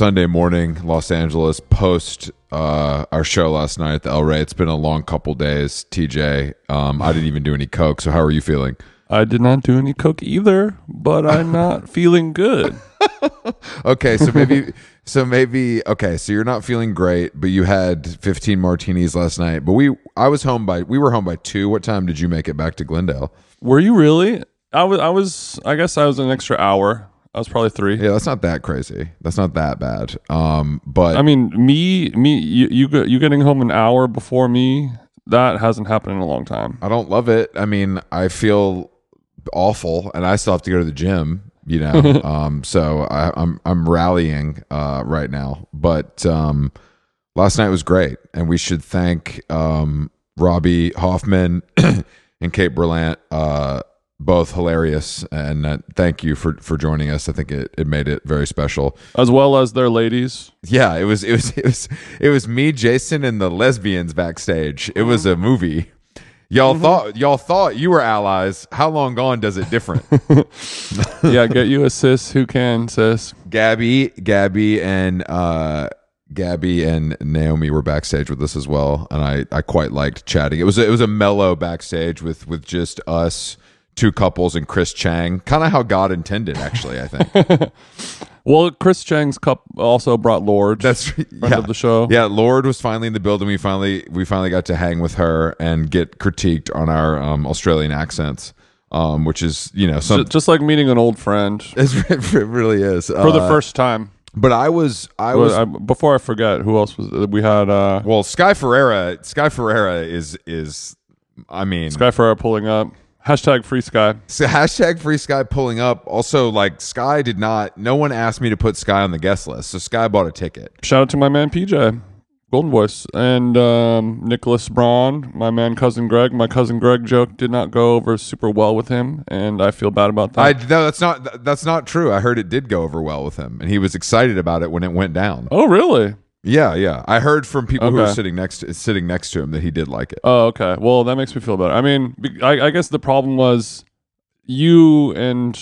Sunday morning, Los Angeles, post uh, our show last night at the El Rey. It's been a long couple days, TJ. Um, I didn't even do any coke, so how are you feeling? I did not do any coke either, but I'm not feeling good. Okay, so maybe, so maybe, okay, so you're not feeling great, but you had 15 martinis last night. But we, I was home by, we were home by two. What time did you make it back to Glendale? Were you really? I was. I was. I guess I was an extra hour. I was probably three. Yeah, that's not that crazy. That's not that bad. Um, but I mean, me, me, you, you, you getting home an hour before me. That hasn't happened in a long time. I don't love it. I mean, I feel awful, and I still have to go to the gym. You know, um, so I, I'm I'm rallying uh, right now. But um, last night was great, and we should thank um, Robbie Hoffman and Kate Berlant. Uh, both hilarious, and uh, thank you for for joining us. I think it, it made it very special. As well as their ladies. Yeah, it was it was it was it was me, Jason, and the lesbians backstage. It was a movie. Y'all thought y'all thought you were allies. How long gone does it different? yeah, get you a sis who can sis. Gabby, Gabby, and uh, Gabby and Naomi were backstage with us as well, and I I quite liked chatting. It was a, it was a mellow backstage with with just us, two couples, and Chris Chang. Kind of how God intended, actually. I think Well, Chris Chang's cup also brought Lorde. that's friend yeah. of the show. Yeah, Lorde was finally in the building. We finally we finally got to hang with her and get critiqued on our um, Australian accents, um, which is you know some. just like meeting an old friend it really is for the Uh, first time. But I was I Well, was I, before I forget, who else was we had? uh well. Sky Ferreira. Sky Ferreira is is. I mean, Sky Ferreira pulling up. Hashtag free Sky. so hashtag free Sky pulling up. Also, like Sky did not. No one asked me to put Sky on the guest list, so Sky bought a ticket. Shout out to my man PJ, Goldenvoice, and um, Nicholas Braun, my man cousin Greg. My cousin Greg joke did not go over super well with him, and I feel bad about that. I no, that's not that's not true. I heard it did go over well with him, and he was excited about it when it went down. oh, really? Yeah, yeah. I heard from people who were sitting next to, sitting next to him that he did like it. Oh, okay. Well, that makes me feel better. I mean, I, I guess the problem was you and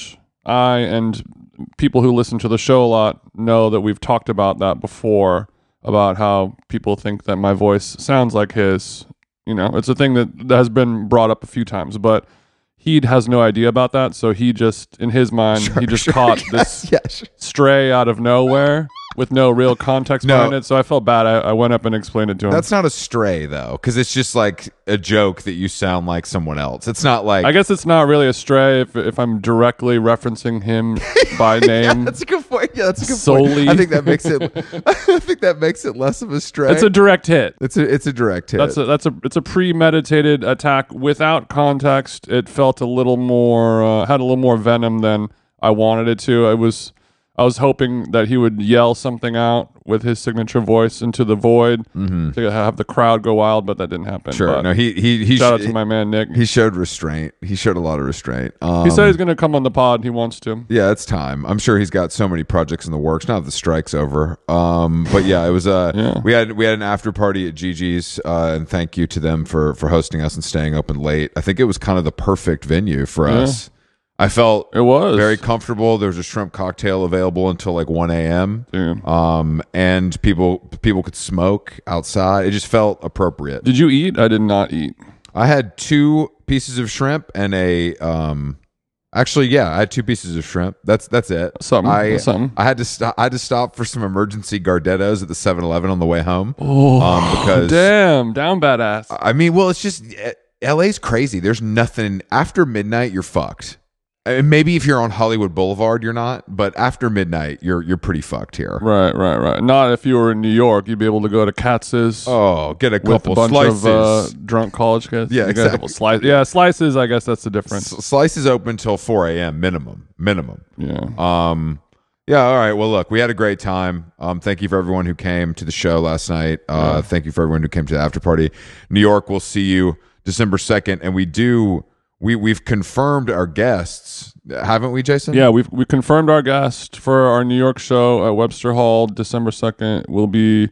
I and people who listen to the show a lot know that we've talked about that before about how people think that my voice sounds like his. You know, it's a thing that, that has been brought up a few times, but he has no idea about that. So he just, in his mind, he just caught this yeah, sure. stray out of nowhere with no real context No. behind it. So I felt bad. I, I went up and explained it to him. That's not a stray though, because it's just like a joke that you sound like someone else. It's not like I guess it's not really a stray if, if I'm directly referencing him by name. that's a good point. Yeah, that's a good Solely. point. I think that makes it. I think that makes it less of a stray. it's a direct hit. it's a it's a direct hit. That's a that's a it's a premeditated attack without context. It felt a little more uh, had a little more venom than I wanted it to. I was I was hoping that he would yell something out with his signature voice into the void to have the crowd go wild, but that didn't happen. Mm-hmm. sure. But No, he he he shout out to my man Nick. he showed restraint. He showed a lot of restraint. Um, he said he's going to come on the pod. He wants to. Yeah, it's time. I'm sure he's got so many projects in the works. Now that the strike's over, um, but yeah, it was. Uh, Yeah. we had we had an after party at Gigi's, uh, and thank you to them for for hosting us and staying open late. I think it was kind of the perfect venue for us. I felt It was very comfortable. There was a shrimp cocktail available until like 1 a.m. Yeah. Um, and people people could smoke outside. It just felt appropriate. Did you eat? I did not eat. I had two pieces of shrimp and a um actually yeah, I had two pieces of shrimp. That's that's it. Something. I something. I had to stop I had to stop for some emergency Gardettos at the 7-Eleven on the way home. Oh, Um because damn, down badass. I mean, well, it's just eh, LA's crazy. There's nothing after midnight you're fucked. And maybe if you're on Hollywood Boulevard, you're not, but after midnight, you're you're pretty fucked here. Right, right, right. Not if you were in New York, you'd be able to go to Katz's Oh, get a with couple a bunch slices. of uh, drunk college kids. Yeah, You get a couple exactly. slices. Yeah, slices. I guess that's the difference. S- Slices open till 4 a.m. minimum. Minimum. Yeah. Um, yeah. All right. Well, look, we had a great time. Um, thank you for everyone who came to the show last night. Uh, thank you for everyone who came to the after party. New York, we'll see you December second, and we do. We we've confirmed our guests, haven't we, Jason? Yeah, we've we confirmed our guest for our New York show at Webster Hall, December second. Will be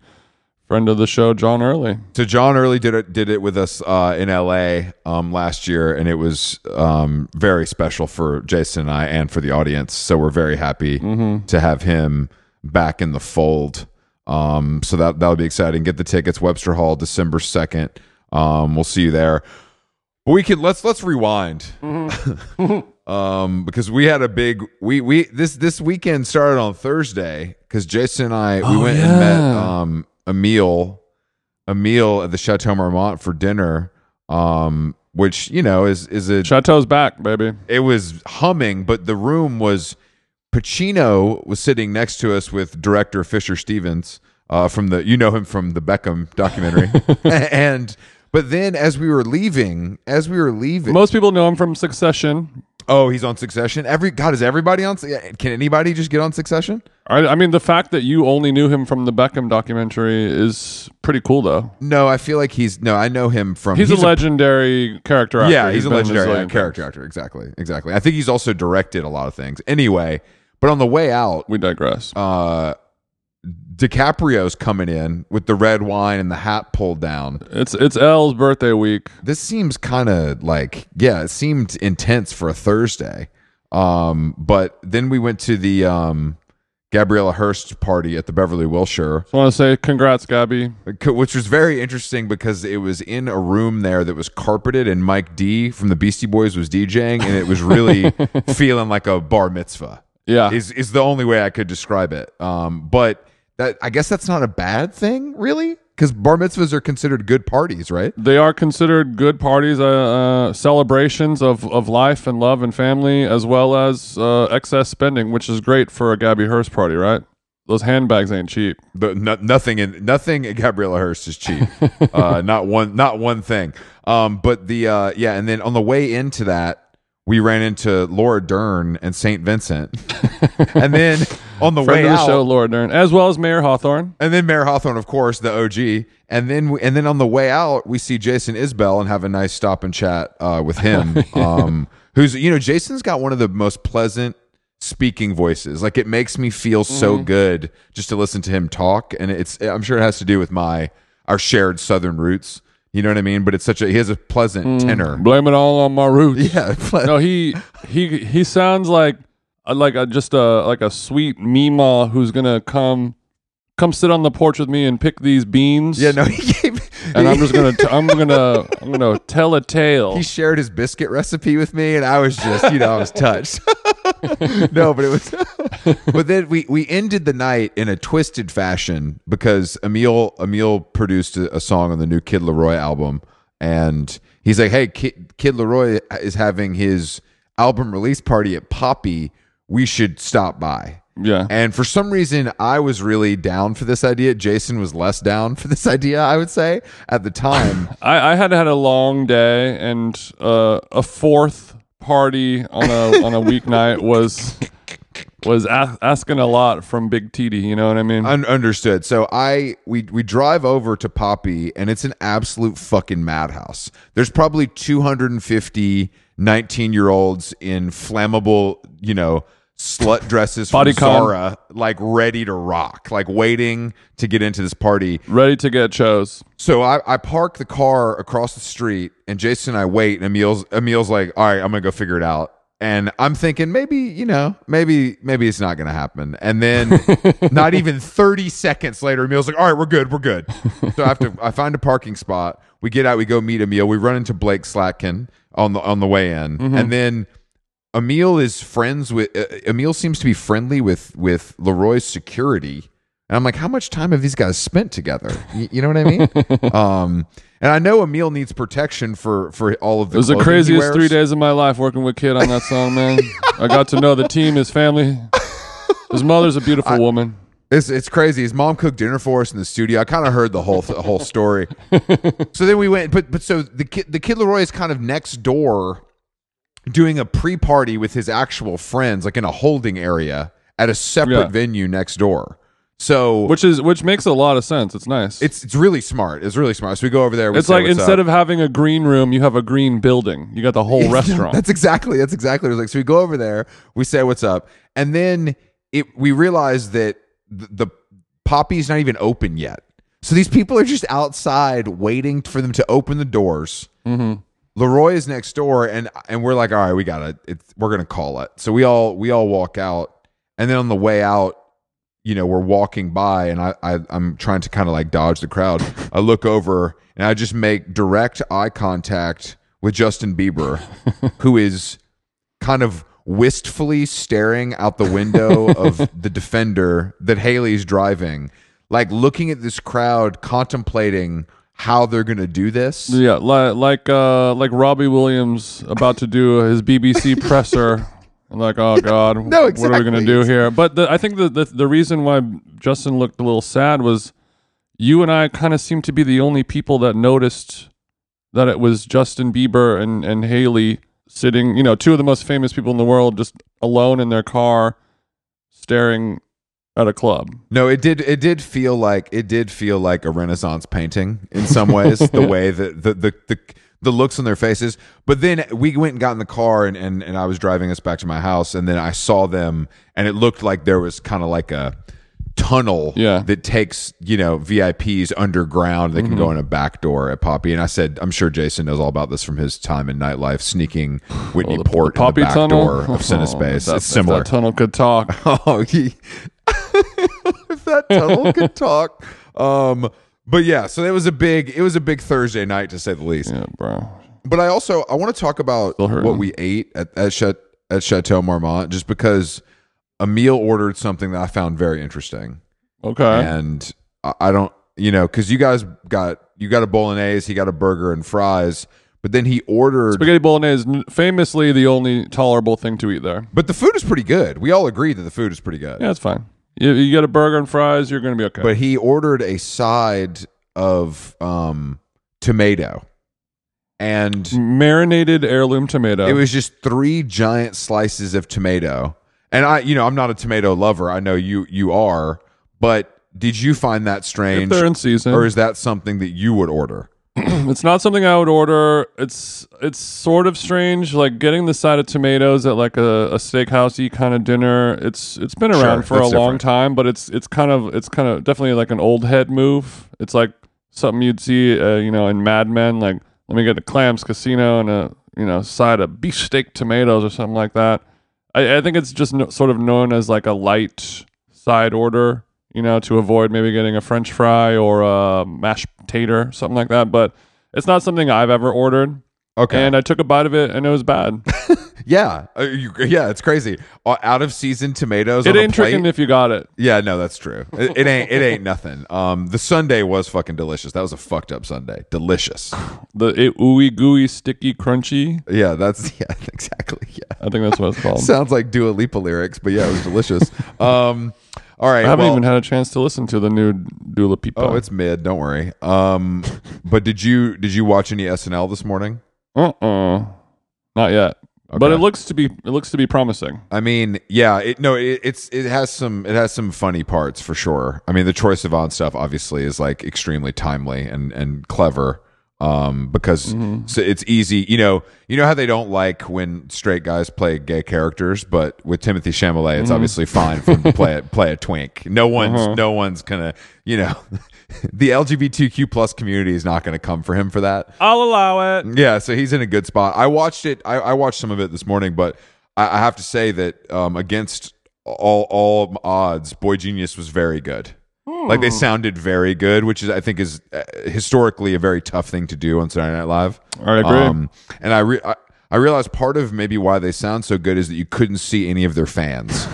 friend of the show, John Early. So John Early did it did it with us uh, in L.A. Um, last year, and it was um, very special for Jason and I, and for the audience. So we're very happy to have him back in the fold. Um, so that that'll be exciting. Get the tickets, Webster Hall, December second. Um, we'll see you there. We can let's let's rewind. um, because we had a big we we this this weekend started on Thursday because Jason and I we Oh, went and met um Emil a meal at the Chateau Marmont for dinner. Um, which you know is is a Chateau's back, baby. it was humming, but the room was Pacino was sitting next to us with director Fisher Stevens uh, from the you know him from the Beckham documentary, and but then as we were leaving, as we were leaving, Most people know him from Succession. oh he's on Succession. Every God is everybody on? Can anybody just get on Succession? I, I mean, the fact that you only knew him from the Beckham documentary is pretty cool, though. No, I feel like he's no. I know him from. He's, a legendary character actor. Yeah, he's, a been in legendary zillion character actor. Exactly, exactly. I think he's also directed a lot of things. Anyway, but on the way out, We digress. uh DiCaprio's coming in with the red wine and the hat pulled down. It's it's L's birthday week. This seems kind of like yeah, it seemed intense for a Thursday. Um but then we went to the um Gabriela Hearst party at the Beverly Wilshire, I want to say congrats, Gabby. which was very interesting because it was in a room there that was carpeted and Mike D from the Beastie Boys was DJing and it was really feeling like a bar mitzvah. Yeah, is is the only way I could describe it. Um, but that I guess that's not a bad thing, really, because bar mitzvahs are considered good parties, right? they are considered good parties, uh, uh, celebrations of, of life and love and family, as well as uh, excess spending, which is great for a Gabby Hearst party, right? Those handbags ain't cheap. The, no, nothing in nothing at Gabriela Hearst is cheap. uh, not one, not one thing. Um, but the uh, yeah, and then on the way into that, we ran into Laura Dern and Saint Vincent, and then on the Friend way of the out, show, Laura Dern, as well as Mayor Hawthorne. And then Mayor Hawthorne, of course, the OG. And then we, and then on the way out, we see Jason Isbell and have a nice stop and chat uh, with him. um, who's you know, Jason's got one of the most pleasant speaking voices. Like it makes me feel so good just to listen to him talk. And it's I'm sure it has to do with my our shared Southern roots. You know what I mean? But it's such a he has a pleasant tenor. Blame it all on my roots. Yeah, no, he he he sounds like uh, like a just a like a sweet Mima who's gonna come come sit on the porch with me and pick these beans. yeah. No, he gave. and I'm just gonna t- I'm gonna I'm gonna tell a tale. he shared his biscuit recipe with me and i was just you know i was touched no but it was but then we we ended the night in a twisted fashion because emil emil produced a, a song on the new kid LAROI album and he's like hey kid, kid LAROI is having his album release party at poppy we should stop by yeah. and for some reason, I was really down for this idea. Jason was less down for this idea, I would say, at the time. I, I had had a long day and uh, a fourth party on a on a weeknight was was a- asking a lot from Big TD. You know what I mean? Un- understood. So I we we drive over to Poppy and it's an absolute fucking madhouse. There's probably 250 19-year-olds in flammable, you know, slut dresses from. Zara like ready to rock, like waiting to get into this party. Ready to get chose. So I, I park the car across the street and Jason and I wait and Emil's Emil's like, all right, I'm gonna go figure it out. And I'm thinking maybe, you know, maybe maybe it's not gonna happen. And then not even 30 seconds later, Emil's like, all right, we're good, we're good. So I have to I find a parking spot. We get out, we go meet Emil. We run into Blake Slatkin on the on the way in. Mm-hmm. And then Emil is friends with uh, Emil seems to be friendly with with LAROI's security. And I'm like, how much time have these guys spent together? You, you know what I mean? um, and I know Emil needs protection for for all of the. It was the craziest three days of my life working with Kid on that song, man. I got to know the team, his family. His mother's a beautiful woman. It's it's crazy. His mom cooked dinner for us in the studio. I kind of heard the whole the whole story. so then we went, but but so the kid the kid LAROI is kind of next door, doing a pre party with his actual friends, like in a holding area at a separate Yeah. venue next door. So Which is which makes a lot of sense. It's nice. it's it's really smart. It's really smart. So we go over there. It's like instead up?" of having a green room, you have a green building. You got the whole restaurant. That's exactly that's exactly what it was like. So we go over there, we say what's up, and then it we realize that the, the Poppy's not even open yet. So these people are just outside waiting for them to open the doors. Mm-hmm. LAROI is next door, and and we're like, all right, we gotta, it's, we're gonna call it. So we all we all walk out, and then on the way out, you know, we're walking by, and I, I I'm trying to kind of like dodge the crowd. I look over, and I just make direct eye contact with Justin Bieber, who is kind of wistfully staring out the window of the defender that Hailey's driving, like looking at this crowd, contemplating how they're gonna do this. yeah, like like uh like Robbie Williams about to do his BBC presser. Like, oh god, No, exactly. what are we gonna do here? But the, I think the, the the reason why Justin looked a little sad was you and I kind of seemed to be the only people that noticed that it was Justin Bieber and and Hailey sitting, you know, two of the most famous people in the world, just alone in their car, staring at a club. No, it did. It did feel like it did feel like a Renaissance painting in some ways. the way that the, the the the looks on their faces. But then we went and got in the car, and and and I was driving us back to my house, and then I saw them, and it looked like there was kind of like a tunnel Yeah. that takes you know VIPs underground. They can Mm-hmm. go in a back door at Poppy. And I said, I'm sure Jason knows all about this from his time in nightlife, sneaking Whitney Port in the Poppy back tunnel door of Oh, Cinespace. that- it's similar. That tunnel could talk. Oh, he, if that tunnel could talk. Um, but yeah, so it was a big, it was a big Thursday night to say the least. Yeah, bro. But I also I want to talk about what we ate at at, Chat, at Chateau Marmont, just because Emil ordered something that I found very interesting, Okay. and I, I don't, you know, because you guys got you got a bolognese, he got a burger and fries, but then he ordered. Spaghetti bolognese, famously the only tolerable thing to eat there. But the food is pretty good. We all agree that the food is pretty good. Yeah, it's fine. You, you get a burger and fries, you're going to be okay. but he ordered a side of um tomato and Marinated heirloom tomato. it was just three giant slices of tomato and i you know i'm not a tomato lover i know you you are but did you find that if strange they're in season. or is that something that you would order it's not something I would order. It's it's sort of strange, like getting the side of tomatoes at like a, a steakhousey kind of dinner. It's it's been around Sure, for a that's long time, but it's it's kind of it's kind of definitely like an old head move. It's like something you'd see, uh, you know, in Mad Men. Like, let me get a clams casino and a you know side of beefsteak tomatoes or something like that. I, I think it's just no, sort of known as like a light side order, you know, to avoid maybe getting a French fry or a mashed tater, something like that. But it's not something I've ever ordered. okay And I took a bite of it and it was bad. yeah uh, you, yeah it's crazy Uh, out of season tomatoes it ain't tricking if you got it. yeah no that's true it, it ain't it ain't nothing um the sunday was fucking delicious that was a fucked up sunday delicious The it, ooey gooey sticky crunchy. yeah that's yeah exactly yeah I think that's what it's called. Sounds like Dua Lipa lyrics, but yeah, it was delicious. um, all right. I haven't well- even had a chance to listen to the new Dula Pipa. Oh, it's mid. Don't worry. Um, but did you did you watch any SNL this morning? uh uh not yet. But it looks to be it looks to be promising. I mean, yeah, it no, it, it's it has some it has some funny parts for sure. I mean, the Troye Sivan stuff obviously is like extremely timely and and clever. Um, because so it's easy, you know, you know how they don't like when straight guys play gay characters, but with Timothée Chalamet, it's obviously fine for him to play it, play a twink. No one's, no one's gonna, you know, the LGBTQ plus community is not gonna come for him for that. I'll allow it. Yeah, so he's in a good spot. I watched it. I, I watched some of it this morning, but I, I have to say that um, against all all odds, boygenius was very good. Like they sounded very good, which is I think is uh, historically a very tough thing to do on Saturday Night Live. I agree. Um, and I, re- I I realized part of maybe why they sound so good is that you couldn't see any of their fans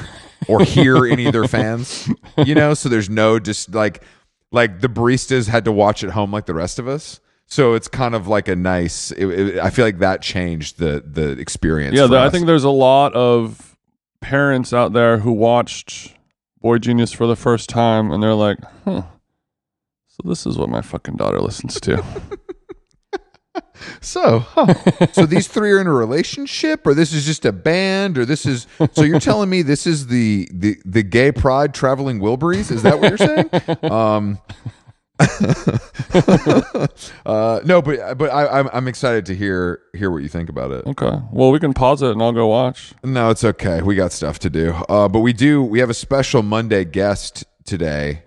or hear any of their fans. You know, so there's no just like like the baristas had to watch at home like the rest of us. So it's kind of like a nice. It, it, I feel like that changed the the experience. Yeah, there, I think there's a lot of parents out there who watched boygenius for the first time and they're like, huh, so this is what my fucking daughter listens to. So, huh. so these three are in a relationship, or this is just a band, or this is. So you're telling me this is the the the gay pride traveling Wilburys? Is that what you're saying? Um, uh, no, but but I, I'm I'm excited to hear hear what you think about it. okay. Well, we can pause it and I'll go watch. No, it's okay. We got stuff to do. Uh, but we do. We have a special Monday guest today.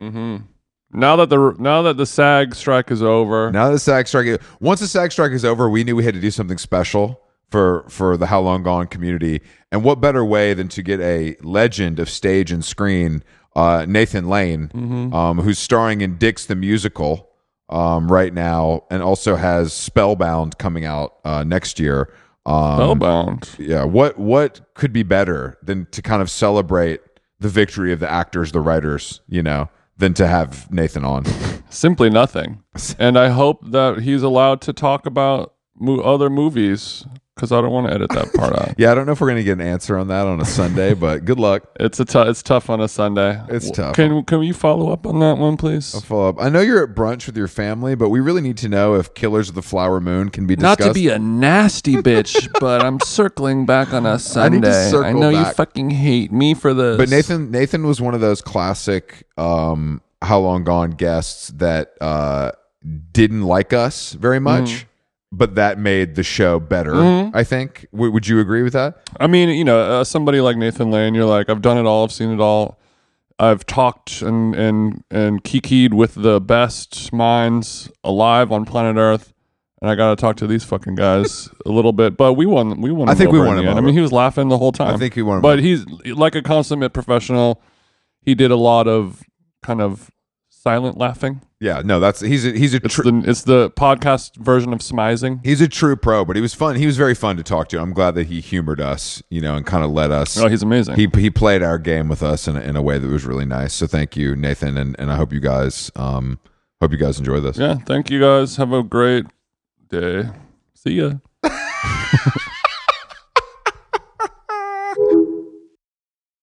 Now that the now that the SAG strike is over, Now that the SAG strike, once the SAG strike is over, we knew we had to do something special for for the How Long Gone community. And what better way than to get a legend of stage and screen, uh, Nathan Lane, um, who's starring in Dicks the Musical um, right now, and also has Spellbound coming out uh, next year. Um, Spellbound. yeah, what what could be better than to kind of celebrate the victory of the actors, the writers, you know, than to have Nathan on? Simply nothing. And I hope that he's allowed to talk about mo- other movies because I don't want to edit that part out. Yeah, I don't know if we're gonna get an answer on that on a Sunday, but good luck. It's a it's tough on a Sunday. It's W- tough. Can can you follow up on that one, please? I'll follow up. I know you're at brunch with your family, but we really need to know if Killers of the Flower Moon can be Not to be a nasty bitch, but I'm circling back on a Sunday. need to I, circle know you fucking hate me for this. but Nathan Nathan was one of those classic um, How Long Gone guests that uh, didn't like us very much, Mm. But that made the show better. Mm-hmm. I think. W- would you agree with that? I mean, you know, uh, somebody like Nathan Lane, you're like, I've done it all, I've seen it all. I've talked and and and kikied with the best minds alive on planet Earth, and I got to talk to these fucking guys a little bit. But we won. We won. I think we won. I mean, he was laughing the whole time. I think we won But he's like a consummate professional. He did a lot of kind of silent laughing. Yeah, no, that's he's a, he's a It's tr- the it's the podcast version of smizing. he's a true pro, but he was fun. He was very fun to talk to. I'm glad that he humored us, you know, and kind of let us. Oh, he's amazing. he he played our game with us in a, in a way that was really nice. So thank you, Nathan, and, and I hope you guys um hope you guys enjoy this. Yeah, thank you guys. Have a great day. See ya.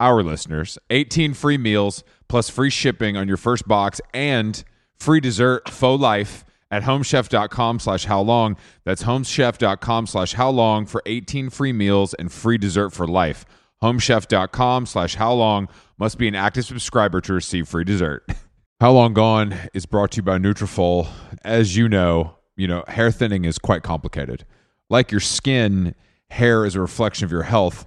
our listeners, 18 free meals plus free shipping on your first box and free dessert faux life at homechef.com slash how long. That's homechef.com slash how long for 18 free meals and free dessert for life. Homechef.com slash how long must be an active subscriber to receive free dessert. How Long Gone is brought to you by Nutrafol. As you know, you know, hair thinning is quite complicated. Like your skin, hair is a reflection of your health.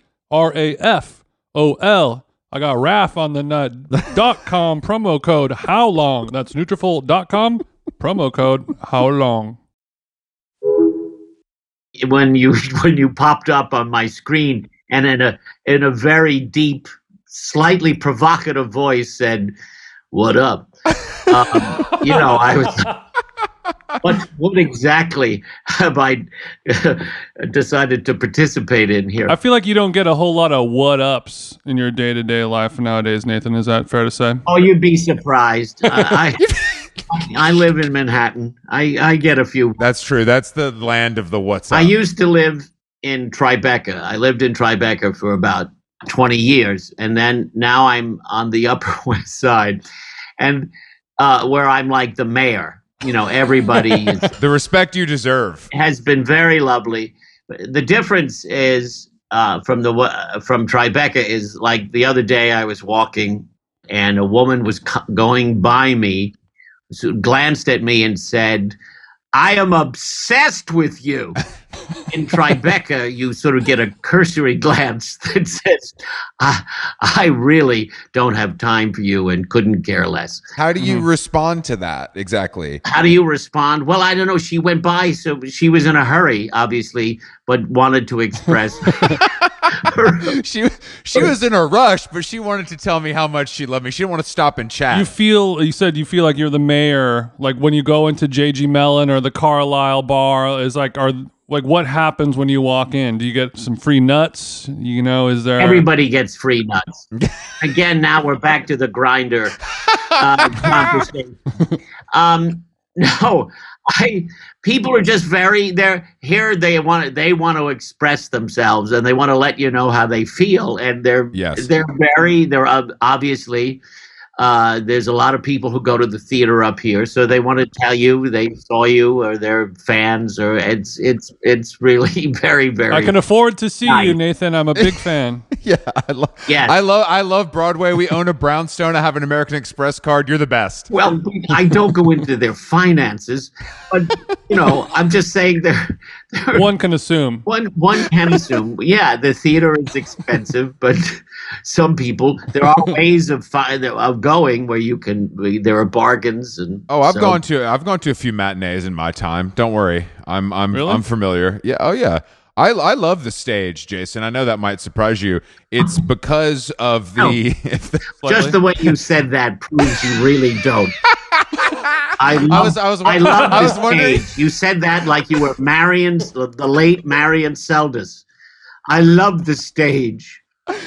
N-U-T-R-A-F-O-L. I got RAF on the nut. dot com promo code how long. That's Nutrafol.com promo code how long. when you when you popped up on my screen and in a in a very deep, slightly provocative voice said, "What up?" Um, you know, I was. What what exactly have I decided to participate in here? I feel like you don't get a whole lot of what ups in your day to day life nowadays, Nathan. Is that fair to say? Oh, you'd be surprised. I, I I live in Manhattan. I I get a few. That's true. That's the land of the what's up. I used to live in Tribeca. I lived in Tribeca for about 20 years. And then now I'm on the Upper West Side and uh, where I'm like the mayor. You know, everybody is, the respect you deserve. has been very lovely. The difference is uh, from the from Tribeca is like the other day I was walking and a woman was co- going by me, so glanced at me and said, "I am obsessed with you." In Tribeca, you sort of get a cursory glance that says, I, "I really don't have time for you and couldn't care less." How do you Mm-hmm. respond to that exactly? How do you respond? Well, I don't know. She went by, so she was in a hurry, obviously, but wanted to express. her- She she was in a rush, but she wanted to tell me how much she loved me. She didn't want to stop and chat. You feel you said you feel like you're the mayor. Like when you go into JG Melon or the Carlyle bar, is like are like what happens when you walk in? Do you get some free nuts? You know, is there Everybody gets free nuts. Again, now we're back to the grinder uh, conversation. Um, no, I people are just very they're here. They want to they want to express themselves and they want to let you know how they feel. And they're Yes. they're very they're ob- obviously. Uh, there's a lot of people who go to the theater up here, so they want to tell you they saw you or they're fans, or it's it's it's really very very. I can afford to see Nice. you, Nathan. I'm a big fan. yeah, I love. Yes. I love. I love Broadway. We own a brownstone. I have an American Express card. You're the best. Well, I don't go into their finances, but you know, I'm just saying they're, they're One can assume. one one can assume. Yeah, the theater is expensive, but some people there are ways of fi- of going where you can. There are bargains and. Oh, I've so- gone to I've gone to a few matinees in my time. Don't worry, I'm I'm Really? I'm familiar. Yeah. Oh yeah. I I love the stage, Jason. I know that might surprise you. It's because of the. if the- Just the way you said that proves you really don't. I, love, was- I was- I love I the was wondering- stage. You said that like you were Marion, the, the late Marion Seldes. I love the stage.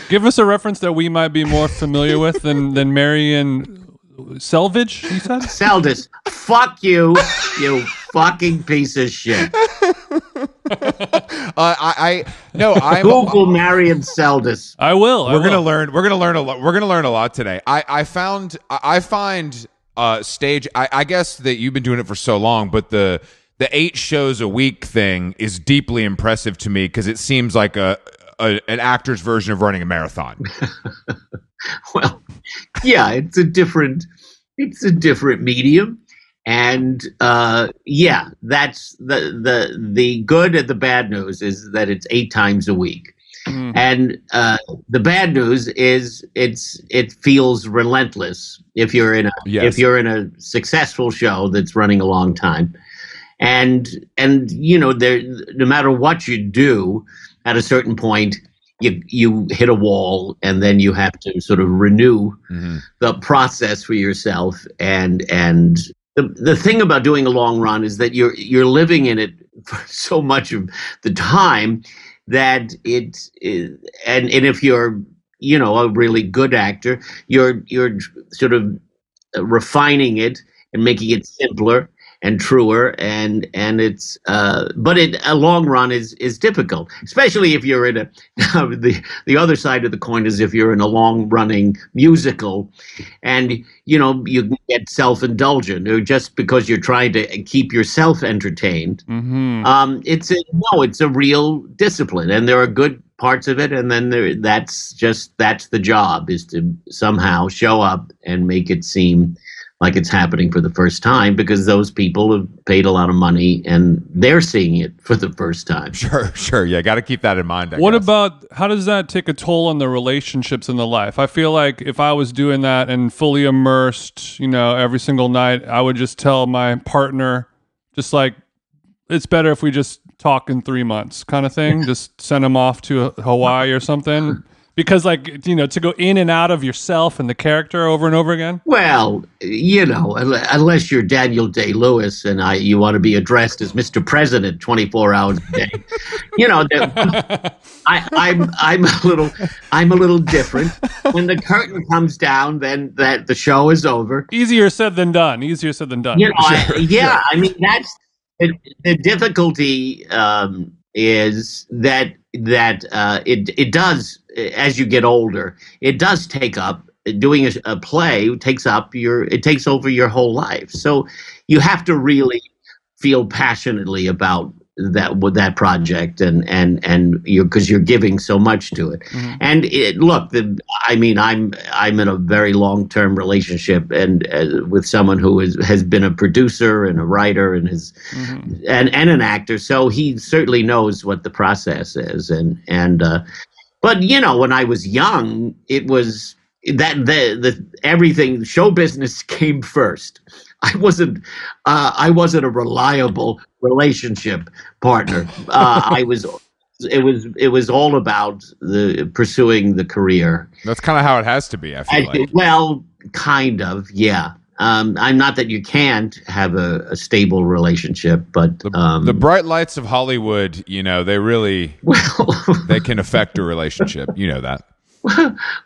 Give us a reference that we might be more familiar with than than Marion Selvage. You said. Seldes, fuck you, you fucking piece of shit. uh, I I no I'm. Google Marion Seldes. I will. I we're gonna learn. We're gonna learn a lot. We're gonna learn a lot today. I I found I I find uh stage. I, I guess that you've been doing it for so long, but the the eight shows a week thing is deeply impressive to me because it seems like a, a an actor's version of running a marathon. Well, yeah, it's a different, it's a different medium, and uh, yeah, that's the the the good and the bad news is that it's eight times a week. Mm. And uh, the bad news is it's it feels relentless if you're in a Yes. if you're in a successful show that's running a long time, and and you know there no matter what you do, at a certain point you you hit a wall and then you have to sort of renew Mhm. the process for yourself and and the, the thing about doing a long run is that you're you're living in it for so much of the time that it is, and and if you're you know a really good actor you're you're sort of refining it and making it simpler and truer and and it's uh but it a long run is is difficult especially if you're in a the the other side of the coin is if you're in a long running musical. And you know you get self-indulgent or just because you're trying to keep yourself entertained. Hmm um it's a no it's a real discipline and there are good parts of it, and then there, that's just that's the job is to somehow show up and make it seem like it's happening for the first time because those people have paid a lot of money and they're seeing it for the first time. Sure, sure. Yeah, got to keep that in mind. I what guess. about how does that take a toll on the relationships in the life? I feel like if I was doing that and fully immersed, you know, every single night, I would just tell my partner, just like, it's better if we just talk in three months, kind of thing. just send them off to Hawaii or something. Because, like, you know, to go in and out of yourself and the character over and over again. Well, you know, unless you're Daniel Day Lewis and I, you want to be addressed as Mr. President 24 hours a day. you know, the, I, I'm I'm a little I'm a little different. When the curtain comes down, then that the show is over. Easier said than done. Easier said than done. You know, I, yeah, I mean that's the, the difficulty um, is that that uh, it it does as you get older, it does take up doing a, a play takes up your it takes over your whole life. So you have to really feel passionately about that with that project and and and you because you're giving so much to it Mhm. and it, look the i mean i'm i'm in a very long term relationship and uh, with someone who is, has been a producer and a writer and has Mhm. and and an actor so he certainly knows what the process is and and uh but you know when i was young it was that the the everything show business came first i wasn't uh i wasn't a reliable relationship partner uh i was it was it was all about the pursuing the career That's kind of how it has to be. I feel I- like. well kind of yeah um i'm not that you can't have a, a stable relationship but The, um the bright lights of Hollywood, you know, they really well they can affect a relationship. You know that.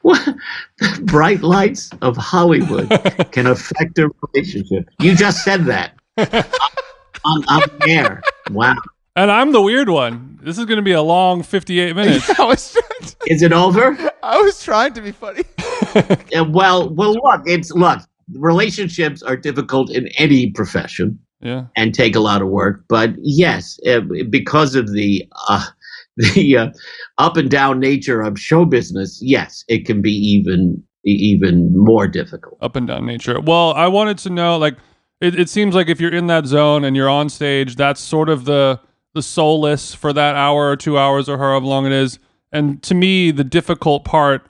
what bright lights of Hollywood can affect a relationship. You just said that I'm there. Wow. And I'm the weird one. This is going to be a long 58 minutes. I was to, Is it over? I was trying to be funny. Well, well, look, it's look. Relationships are difficult in any profession yeah. and take a lot of work. But yes, uh, because of the uh, the uh, up and down nature of show business, yes, it can be even even more difficult. Up and down nature. Well, I wanted to know like it, it seems like if you're in that zone and you're on stage, that's sort of the the solace for that hour or 2 hours or however long it is. And to me, the difficult part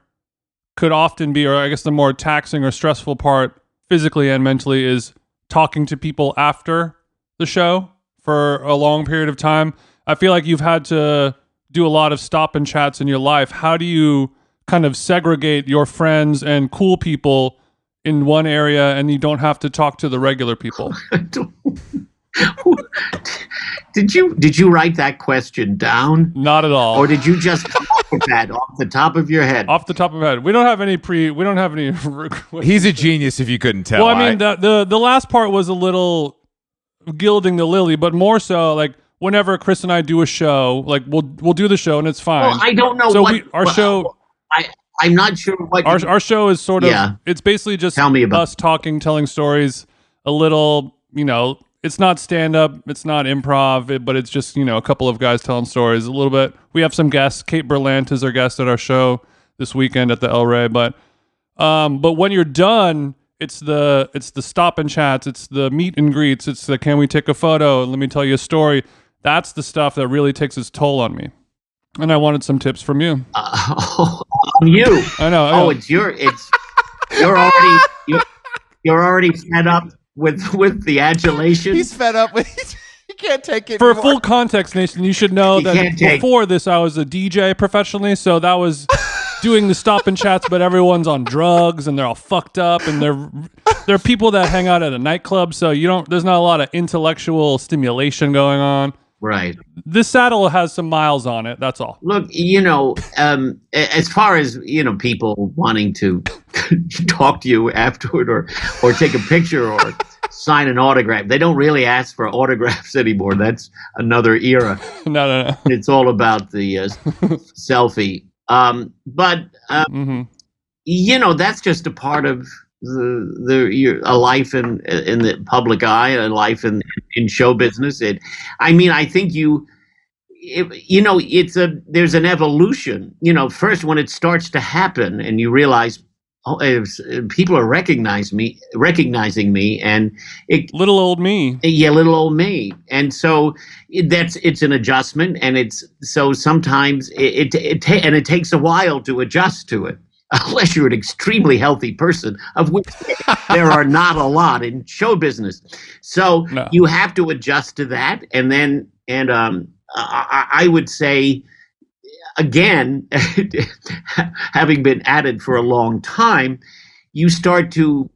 could often be or I guess the more taxing or stressful part physically and mentally is talking to people after the show for a long period of time. I feel like you've had to do a lot of stop and chats in your life. How do you kind of segregate your friends and cool people in one area and you don't have to talk to the regular people? did you did you write that question down, Not at all. or did you just come up with that off the top of your head? Off the top of my head, we don't have any pre. We don't have any. He's a genius. If you couldn't tell. well, I mean, the, the the last part was a little gilding the lily, but more so like whenever Chris and I do a show, like we'll we'll do the show and it's fine. Well, I don't know so what we, our what- show I I'm not sure what our our show is sort of Yeah. it's basically just Tell me about- us talking, telling stories, a little, you know, it's not stand up, it's not improv, it, but it's just, you know, a couple of guys telling stories a little bit. We have some guests. Kate Berlant is our guest at our show this weekend at the El Rey, but um but when you're done, it's the it's the stop and chats, it's the meet and greets, it's the can we take a photo let me tell you a story. That's the stuff that really takes its toll on me. And I wanted some tips from you. uh, on you. I know. I Oh, know. it's your it's you're already you're, you're already fed up with with the adulation. he's fed up with. he can't take it For anymore. full context, Nathan, you should know You that can't take- before this, I was a DJ professionally, so that was doing the stop and chats, but everyone's on drugs and they're all fucked up, and they're they're people that hang out at a nightclub, so you don't. There's not a lot of intellectual stimulation going on. Right. This saddle has some miles on it. That's all. Look, you know, um, as far as you know, people wanting to talk to you afterward, or or take a picture, or sign an autograph, they don't really ask for autographs anymore. That's another era. no, no, no. It's all about the uh, selfie. Um, but uh, hmm you know, that's just a part of the the your, a life in in the public eye, a life in in show business. It, I mean, I think you it, you know, it's a there's an evolution. You know, first when it starts to happen, and you realize oh, it's- people are recognize me, recognizing me, and it, Little old me. yeah, little old me. And so it, that's it's an adjustment, and it's so sometimes it it, it ta- and it takes a while to adjust to it. Unless you're an extremely healthy person, of which there are not a lot in show business, so No. you have to adjust to that, and then and um, I, I would say again, having been at it for a long time, you start to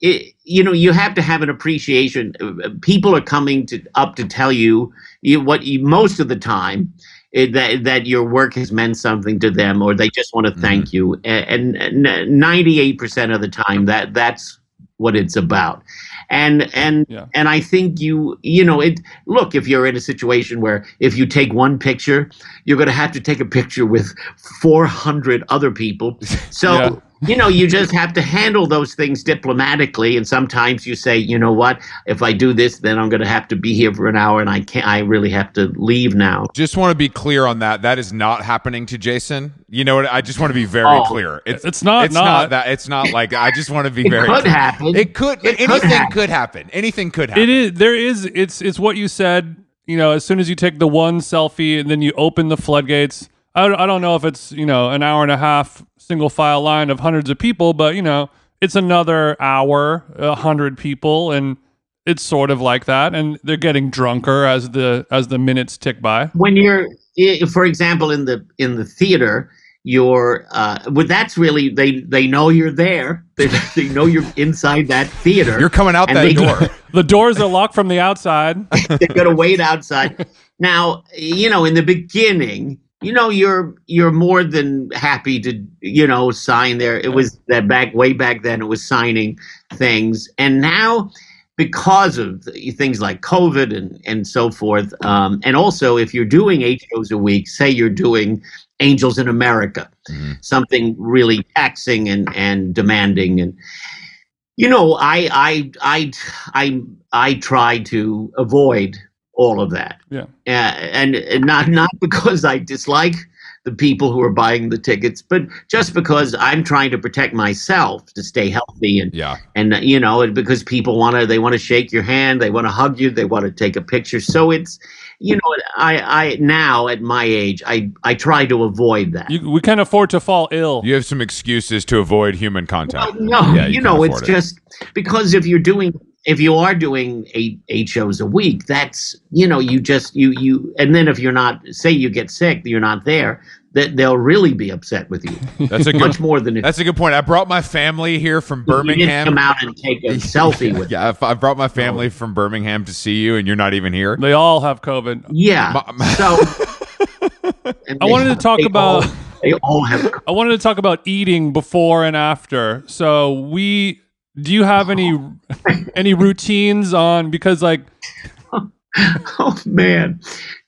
it, you know you have to have an appreciation people are coming to up to tell you, you what you most of the time eh, that that your work has meant something to them or they just want to thank you and, and 98% of the time that that's what it's about and and Yeah. and I think you you know it look if you're in a situation where if you take one picture you're going to have to take a picture with 400 other people so Yeah. You know you just have to handle those things diplomatically and sometimes you say you know what if I do this then I'm going to have to be here for an hour and I can't I really have to leave now Just want to be clear on that. That is not happening to Jason. You know what? I just want to be very Oh. clear. It's not It's not. not that. It's not like I just want to be it very. could clear. happen It could. Happen. It could anything happen. could happen. Anything could happen. It is there is it's it's what you said. You know, as soon as you take the one selfie and then you open the floodgates. I, I don't know if it's you know an hour and a half single file line of hundreds of people, but you know it's another hour, a hundred people, and it's sort of like that. And they're getting drunker as the as the minutes tick by. when you're for example in the in the theater you're uh well that's really they they know you're there they, they know you're inside that theater You're coming out And that they- door. The doors are locked from the outside. they're gonna wait outside now you know in the beginning you know you're you're more than happy to you know sign there. It was that back way back then it was signing things. And now because of things like covid and and so forth um, and also if you're doing eight shows a week say you're doing angels in america Mhm. something really taxing and and demanding. And you know i i i i i try to avoid all of that Yeah. uh, and, and not not because I dislike the people who are buying the tickets, but just because I'm trying to protect myself to stay healthy and Yeah. and you know and because people want to they want to shake your hand, they want to hug you, they want to take a picture. So it's you know I I now at my age I I try to avoid that. You, we can't afford to fall ill. You have some excuses to avoid human contact. Well, no, Yeah, you, you know, it's it. just because if you're doing if you are doing eight eight shows a week, that's you know, you just you you and then if you're not say you get sick, you're not there, that they'll really be upset with you. That's a good. Much more than if That's a good point. I brought my family here from you didn't Birmingham. come out and take a selfie with. You. Yeah, if I brought my family from Birmingham to see you, and you're not even here. They all have COVID. Yeah. My- my- so I they- wanted to talk they about- all- they all have I wanted to talk about eating before and after. So we do you have any any routines on because like oh man.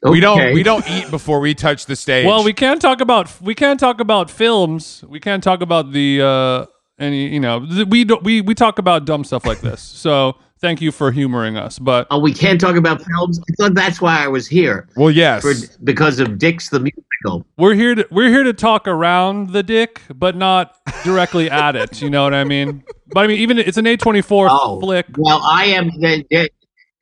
We don't. We don't eat before we touch the stage. well we can't talk about we can't talk about films. We can't talk about the uh any you know we don't we we talk about dumb stuff like this. So thank you for humoring us. But Oh, we can't talk about films. I thought that's why I was here. Well, yes. For, because of Dicks the musical. we're here to we're here to talk around the dick, but not directly at it. You know what I mean? But I mean even it's an A24 Oh, flick. well, I am.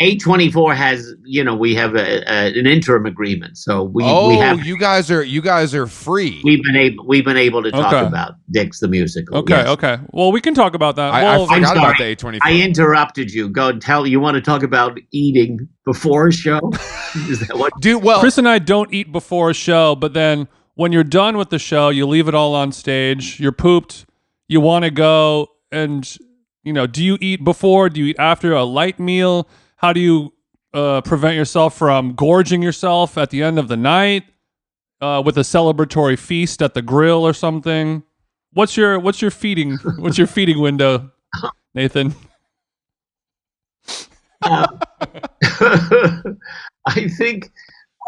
The- the- A24 has, you know, we have a, a, an interim agreement, so we oh, we have you guys are you guys are free. we've been able we've been able to talk Okay. about Dicks the musical. Okay, yes. okay. Well, we can talk about that. I, well, I forgot I'm about the sorry. A24. I interrupted you. Go and tell. You want to talk about eating before a show? Is that what? Dude, well, Chris and I don't eat before a show, but then when you're done with the show, you leave it all on stage. You're pooped. You want to go and you know, do you eat before? Do you eat after a light meal? How do you uh, prevent yourself from gorging yourself at the end of the night uh, with a celebratory feast at the grill or something? What's your what's your feeding what's your feeding window, Nathan? I think,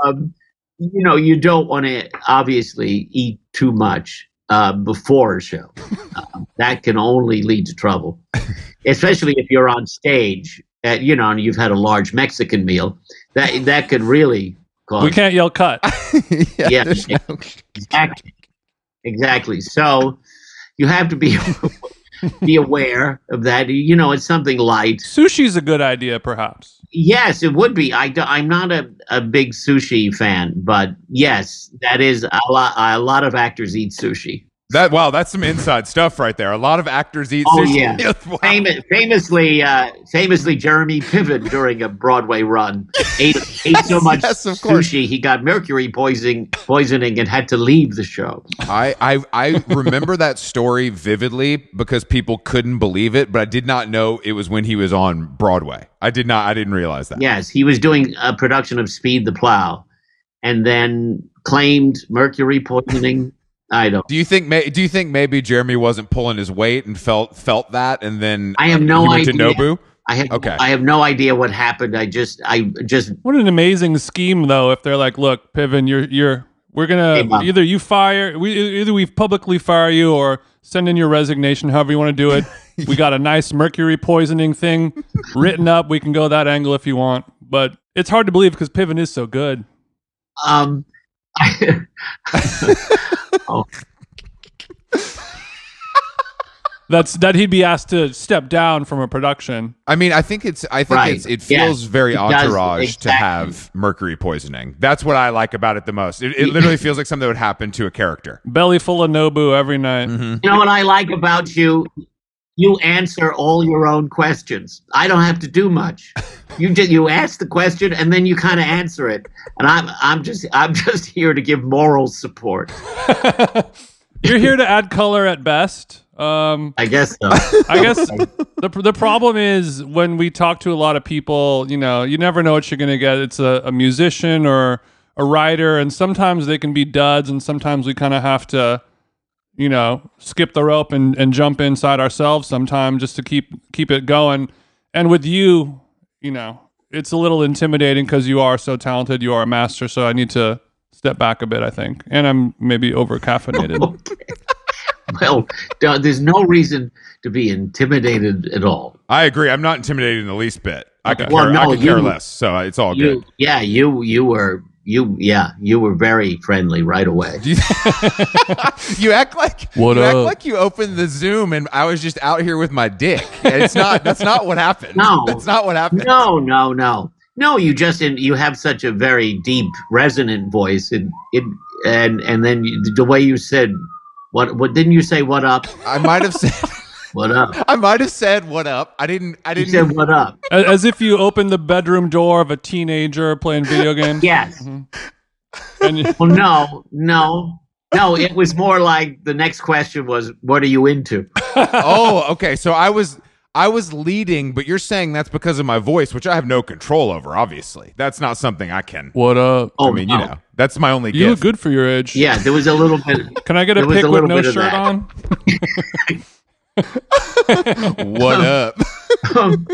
um, you know, you don't want to obviously eat too much uh, before a show. Um, that can only lead to trouble, especially if you're on stage. At, you know, and you've had a large Mexican meal. That that could really 'cause- We can't yell cut. Yeah, exactly. Exactly. So you have to be be aware of that. You know, it's something light. Sushi's a good idea, perhaps. Yes, it would be. I, I'm not a, a big sushi fan, but yes, that is a lot. A lot of actors eat sushi. That wow, that's some inside stuff right there. A lot of actors eat Oh, sushi. yeah. Wow. Famous, famously, uh, famously, Jeremy Piven during a Broadway run ate, ate so much yes, of course. sushi he got mercury poisoning, poisoning and had to leave the show. I, I I remember that story vividly because people couldn't believe it, but I did not know it was when he was on Broadway. I did not. I didn't realize that. Yes, he was doing a production of Speed the Plow, and then claimed mercury poisoning. I don't. Do you think? May, do you think maybe Jeremy wasn't pulling his weight and felt felt that, and then I have no went idea. to Nobu? I have. Okay. I have no idea what happened. I just. I just. What an amazing scheme, though. If they're like, "Look, Piven, you're you're we're gonna Mom. either you fire we either we publicly fire you or send in your resignation, however you want to do it. we got a nice mercury poisoning thing written up. We can go that angle if you want, but it's hard to believe because Piven is so good. Um. oh, That's that he'd be asked to step down from a production. I mean, I think it's. I think Right. it's. It Yes, feels very it does, entourage to have mercury poisoning. That's what I like about it the most. It, it literally feels like something that would happen to a character. Belly full of Nobu every night. Mm-hmm. you know what I like about you? You answer all your own questions. I don't have to do much. You just you ask the question and then you kind of answer it. And I'm I'm just I'm just here to give moral support. You're here to add color at best. Um, I guess so. I guess the the problem is when we talk to a lot of people, you know, you never know what you're gonna get. It's a, a musician or a writer, and sometimes they can be duds, and sometimes we kind of have to, you know, skip the rope and, and jump inside ourselves sometimes just to keep keep it going. And with you, you know, it's a little intimidating because you are so talented. You are a master, so I need to step back a bit. I think, and I'm maybe over caffeinated. well, there's no reason to be intimidated at all. I agree. I'm not intimidated in the least bit. I could Well, care, no, I could care less. So it's all You, good. yeah, you you were you yeah you were very friendly right away. You, you act like What you act like you opened the Zoom and I was just out here with my dick. And it's not. That's not what happened. No. that's not what happened. No, no, no, no. You just you have such a very deep, resonant voice, and it and and then you, the way you said what what didn't you say? What up? I might have said. What up? I might have said what up. I didn't. I didn't. said what up? as, as if you opened the bedroom door of a teenager playing video games. Yes. Mm-hmm. And you- Well, no, no, no. It was more like the next question was, "What are you into?" oh, okay. So I was. I was leading, but you're saying that's because of my voice, which I have no control over. Obviously, that's not something I can. what up? Oh, I mean, no. you oh, know, that's my only You look good for your age. Yeah, there was a little bit. Can I get a There was pic a with no shirt on? What up?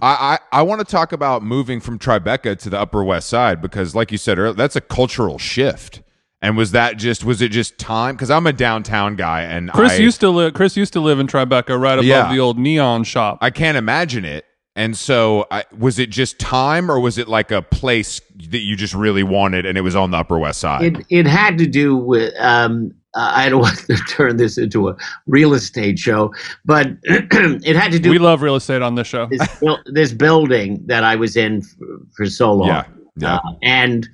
I, I, I want to talk about moving from Tribeca to the Upper West Side because, like you said earlier, that's a cultural shift. And was that just was it just time? Because I'm a downtown guy, and Chris I, used to live. Chris used to live in Tribeca, right above Yeah. the old neon shop. I can't imagine it. And so, I, was it just time, or was it like a place that you just really wanted, and it was on the Upper West Side? It it had to do with. Um, I don't want to turn this into a real estate show, but it had to do we love real estate on this show. this, this building that I was in for, for so long. yeah, yeah. Uh, and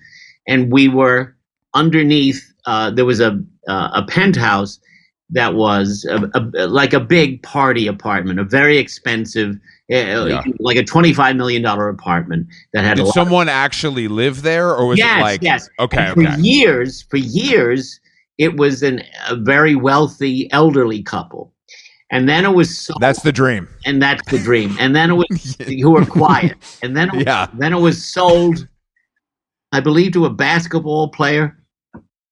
and we were underneath. Uh, there was a uh, a penthouse that was a, a, like a big party apartment, a very expensive, uh, Yeah. like a twenty five million dollar apartment that had a Did someone actually live there, or was yes, it like yes. okay, And for okay, years, for years, it was an, a very wealthy elderly couple. And then it was sold, that's the dream. and that's the dream. And then it was who were quiet. And then it was, Yeah. then it was sold, I believe, to a basketball player.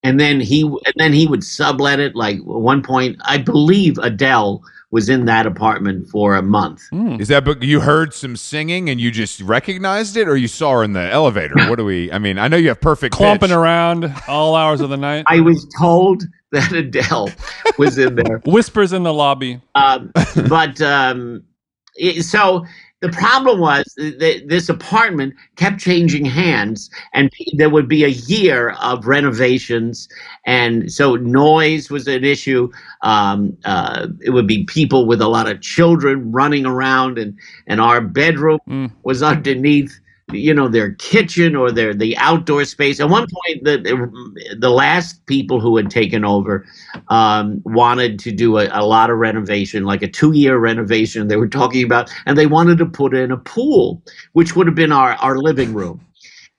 And then he and then he would sublet it. Like at one point, I believe Adele was in that apartment for a month. Mm. Is that but you heard some singing and you just recognized it, or you saw her in the elevator? What do we? I mean, I know you have perfect Clumping pitch. around all hours of the night. I was told that Adele was in there. Whispers in the lobby. um, but um, it, so the problem was that this apartment kept changing hands, and there would be a year of renovations, and so noise was an issue. Um, uh, it would be people with a lot of children running around, and and our bedroom Mm. was underneath you know their kitchen or their the outdoor space. At one point the the last people who had taken over um, wanted to do a, a lot of renovation like a two year renovation they were talking about and they wanted to put in a pool which would have been our our living room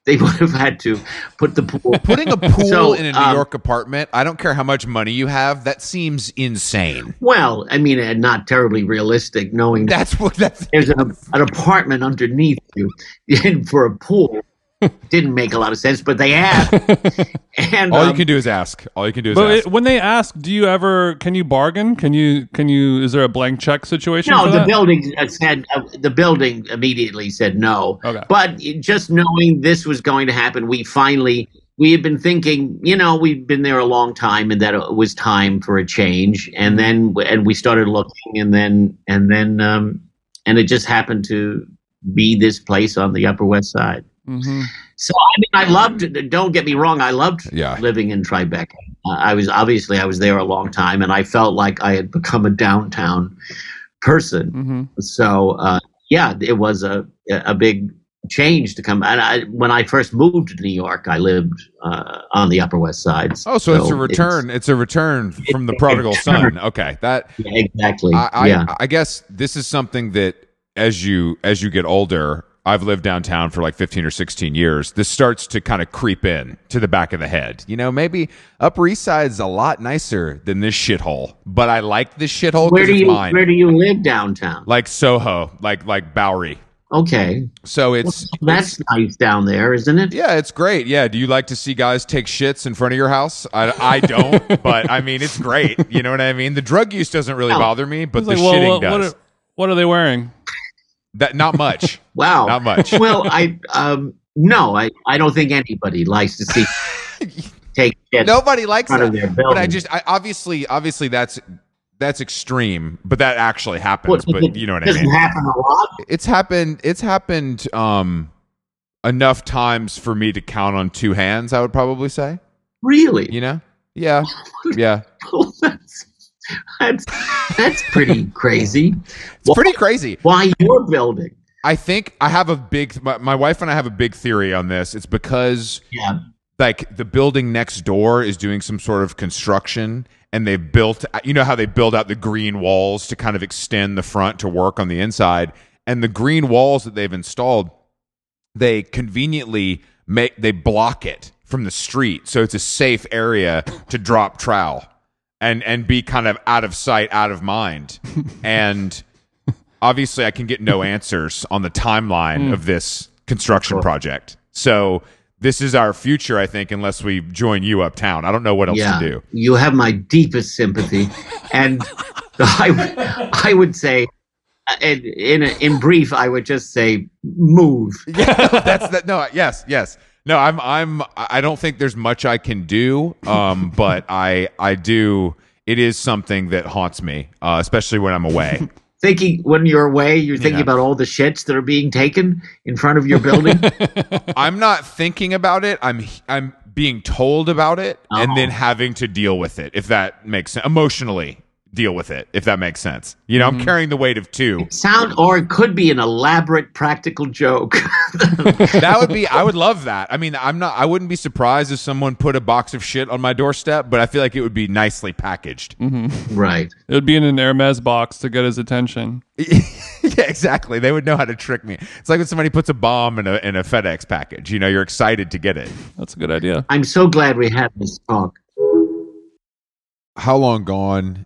they would have had to put the pool Putting a pool So, in a New um, York apartment, I don't care how much money you have, that seems insane. well i mean and not terribly realistic knowing that That's what that's there's an, an apartment underneath you for a pool didn't make a lot of sense but they have and all you um, can do is ask. All you can do is But ask. it, when they ask, do you ever? Can you bargain? Can you? Can you? Is there a blank check situation? No, for the that? building uh, said uh, the building immediately said no. Okay. But just knowing this was going to happen, we finally we had been thinking, you know, we've been there a long time, and that it was time for a change. And then and we started looking, and then and then um, and it just happened to be this place on the Upper West Side. Mhm. So I mean, I loved. Don't get me wrong, I loved Yeah. living in Tribeca. Uh, I was obviously I was there a long time, and I felt like I had become a downtown person. Mhm. So uh, yeah, it was a a big change to come. And I, when I first moved to New York, I lived uh, on the Upper West Side. oh, so, it's a return. It's, a return from the prodigal son. Okay, that yeah, exactly. I, I, yeah. I guess this is something that as you as you get older, I've lived downtown for like 15 or 16 years. This starts to kind of creep in to the back of the head. You know, maybe Upper East Side's a lot nicer than this shithole, but I like this shithole Where because do it's you mine. Where do you live downtown? like Soho, like like Bowery. Okay, So it's that's nice down there, isn't it? yeah, it's great. Yeah, do you like to see guys take shits in front of your house? I, I don't, but I mean it's great. You know what I mean? The drug use doesn't really No. bother me, but It's the like, well, shitting what, does. what are, what are they wearing? That not much. Wow, Not much. well, I um no, I I don't think anybody likes to see take shit Nobody likes that. of their building. But I just I, obviously obviously that's that's extreme, but that actually happens. What, but it you know what I mean. happen a lot. It's happened. It's happened um enough times for me to count on two hands. I would probably say. Really? You know. Yeah. Yeah. that's, that's pretty crazy. It's pretty crazy. Why your building? I think I have a big. My, my wife and I have a big theory on this. It's because Yeah. like the building next door is doing some sort of construction and they've built you know how they build out the green walls to kind of extend the front to work on the inside and the green walls that they've installed they conveniently make they block it from the street so it's a safe area to drop trowel and and be kind of out of sight out of mind and obviously I can get no answers on the timeline of this construction project. So this is our future, I think, unless we join you uptown. I don't know what else yeah. to do. You have my deepest sympathy, and I I would say. uh, In in, in brief, I would just say move. Yeah, That's that. No, yes, yes. No, I'm. I'm. I don't think there's much I can do. Um, but I. I do. It is something that haunts me, uh, especially when I'm away. Thinking when you're away, you're thinking Yeah. about all the shits that are being taken in front of your building. I'm not thinking about it. I'm. I'm being told about it and Oh. then having to deal with it. If that makes sense, emotionally deal with it. If that makes sense. You know, I'm mm-hmm. carrying the weight of two. Sound or it could be an elaborate practical joke. that would be I would love that. I mean, I'm not I wouldn't be surprised if someone put a box of shit on my doorstep, but I feel like it would be nicely packaged. Mm-hmm. right. It would be in an Hermes box to get his attention. yeah, exactly. They would know how to trick me. It's like when somebody puts a bomb in a in a FedEx package. You know, you're excited to get it. That's a good idea. I'm so glad we had this talk. How Long Gone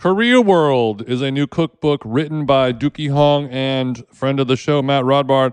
Korea World is a new cookbook written by Deuki Hong and friend of the show, Matt Rodbard,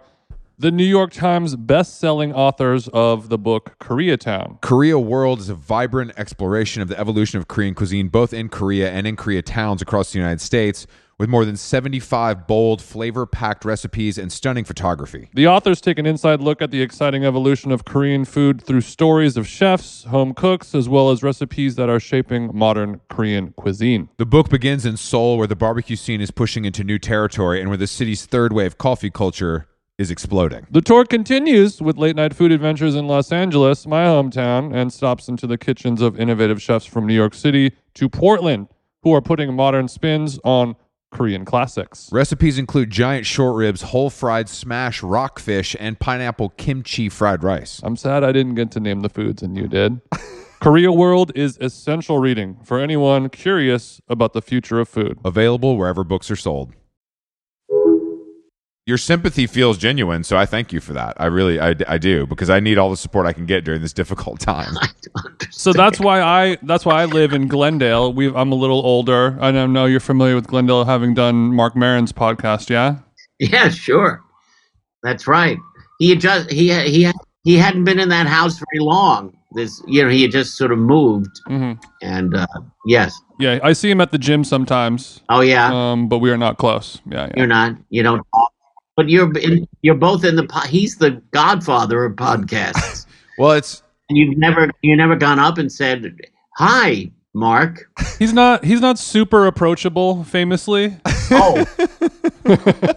the New York Times best-selling authors of the book Koreatown. Korea World is a vibrant exploration of the evolution of Korean cuisine, both in Korea and in Korea towns across the United States, with more than 75 bold, flavor packed recipes and stunning photography. The authors take an inside look at the exciting evolution of Korean food through stories of chefs, home cooks, as well as recipes that are shaping modern Korean cuisine. The book begins in Seoul, where the barbecue scene is pushing into new territory and where the city's third wave coffee culture is exploding. The tour continues with late night food adventures in Los Angeles, my hometown, and stops into the kitchens of innovative chefs from New York City to Portland, who are putting modern spins on Korean classics. Recipes include giant short ribs, whole fried smash rockfish, and pineapple kimchi fried rice. I'm sad I didn't get to name the foods and you did. Korea World is essential reading for anyone curious about the future of food. Available wherever books are sold. Your sympathy feels genuine, so I thank you for that. I really, I, I do, because I need all the support I can get during this difficult time. I don't understand. So that's why I that's why I live in Glendale. We I'm a little older. I don't know you're familiar with Glendale having done Mark Maron's podcast, yeah? Yeah, sure. That's right. He had just he he he hadn't been in that house very long. This you know he had just sort of moved, Mhm. and uh, yes. Yeah, I see him at the gym sometimes. Oh yeah, Um, but we are not close. Yeah, yeah. you're not. You don't talk, but you're in, you're both in the. po- He's the godfather of podcasts. well, it's and you've never you never gone up and said hi, Mark. He's not he's not super approachable, famously. Oh,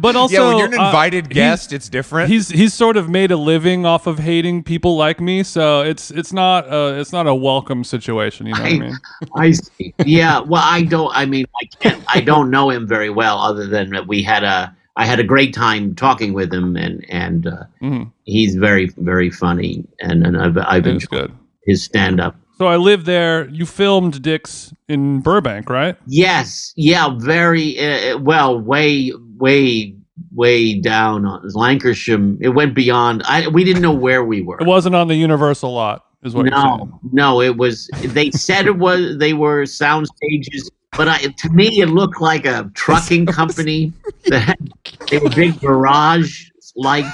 But also yeah. When you're an uh, invited he's- guest, it's different. He's he's sort of made a living off of hating people like me, so it's it's not a, it's not a welcome situation. You know what I I- mean? I see. Yeah. Well, I don't. I mean, I can't. I don't know him very well, other than that we had a. I had a great time talking with him, and and uh, Mhm. he's very very funny, and and I've I've enjoyed good. his stand up. So I live there. You filmed Dicks in Burbank, right? Yes. Yeah. Very uh, well. Way way way down on Lankershim. It went beyond. I we didn't know where we were. It wasn't on the Universal lot, is what you're. No, no, it was. They said it was. They were sound stages, but I, to me, it looked like a trucking company. That had, they were big garage like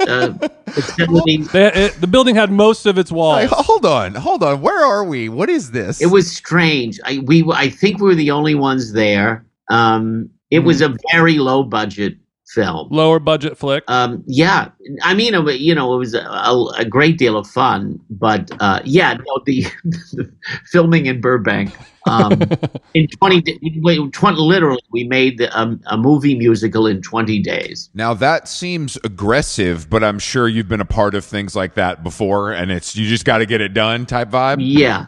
uh, facilities. They, it, the building had most of its walls. Like, hold on, hold on. Where are we? What is this? It was strange. I we I think we were the only ones there. Um, it was a very low budget film. Lower budget flick. Um, yeah, I mean, it, you know, it was a, a, a great deal of fun, but uh, yeah, no, the, the filming in Burbank um, in twenty, 20 literally, we made the, um, a movie musical in twenty days. Now that seems aggressive, but I'm sure you've been a part of things like that before, and it's you just got to get it done type vibe. Yeah,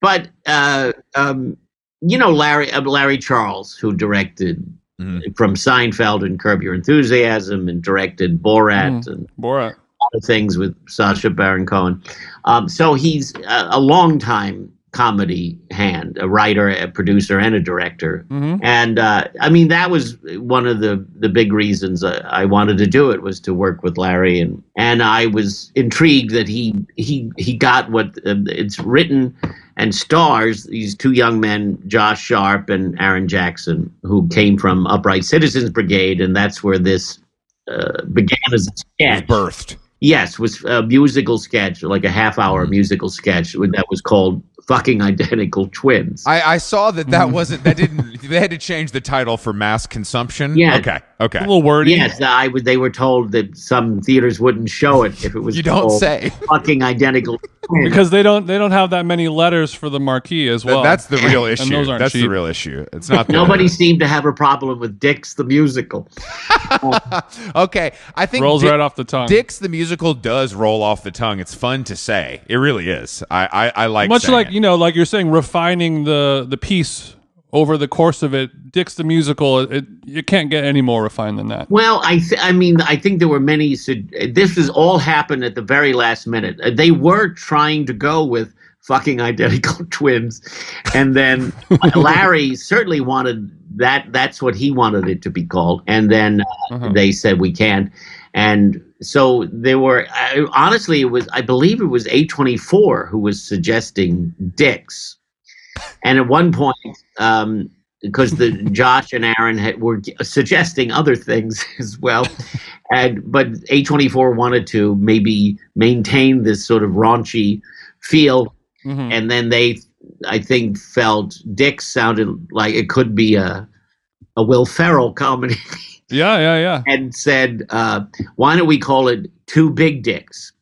but uh, um, you know, Larry uh, Larry Charles, who directed. Mhm. From Seinfeld and Curb Your Enthusiasm, and directed Borat Mhm. and Borat. of things with Sacha Baron Cohen. Um, so he's a, a long time comedy hand, a writer, a producer, and a director. Mhm. And uh, I mean, that was one of the the big reasons I, I wanted to do it was to work with Larry, and and I was intrigued that he he he got what uh, it's written and stars these two young men, Josh Sharp and Aaron Jackson, who came from Upright Citizens Brigade, and that's where this uh, began as a sketch. was birthed. Yes, was a musical sketch, like a half hour musical sketch that was called "Fucking Identical Twins." I, I saw that that wasn't that didn't they had to change the title for mass consumption. Yeah. Okay. Okay. A little wordy. Yes, I would. They were told that some theaters wouldn't show it if it was You don't say. fucking identical. Because they don't they don't have that many letters for the marquee as well. That's the real And issue. those aren't That's the real issue. It's not the, Nobody seemed to have a problem with Dicks the musical. Okay. I think rolls Dick- right off the tongue. Dicks the musical does roll off the tongue. It's fun to say. It really is. I I, I like Much like it. you know, like you're saying, refining the the piece over the course of it. Dicks the musical. It it can't get any more refined than that. Well, I th- I mean, I think there were many. This was all happened at the very last minute. Uh, They were trying to go with fucking identical twins, and then Larry certainly wanted that. That's what he wanted it to be called, and then uh, Uh-huh. they said we can't. And so there were. I, honestly, it was. I believe it was A twenty four who was suggesting Dicks, and at one point. Um, because the Josh and Aaron had, were suggesting other things as well, and but A24 wanted to maybe maintain this sort of raunchy feel, Mhm. and then they, I think, felt Dick sounded like it could be a a Will Ferrell comedy, Yeah, yeah, yeah. and said, uh, "Why don't we call it Two Big Dicks?"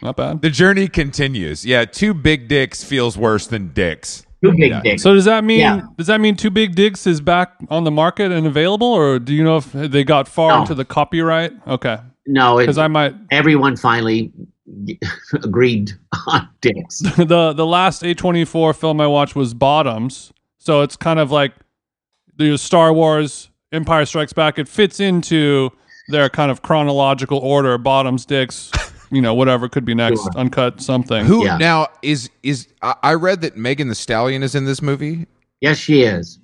Not bad. the journey continues. Yeah, two big dicks feels worse than dicks. Two Big Yeah. Dicks. So does that mean Yeah. does that mean Two Big Dicks is back on the market and available, or do you know if they got far No. into the copyright? Okay, no, because I might everyone finally agreed on Dicks. the the last A24 film I watched was Bottoms. So it's kind of like the Star Wars Empire Strikes Back. It fits into their kind of chronological order. Bottoms, Dicks, you know, whatever could be next. Sure. Uncut something. Who Yeah. now is is I I read that Megan Thee Stallion is in this movie. Yes, she is.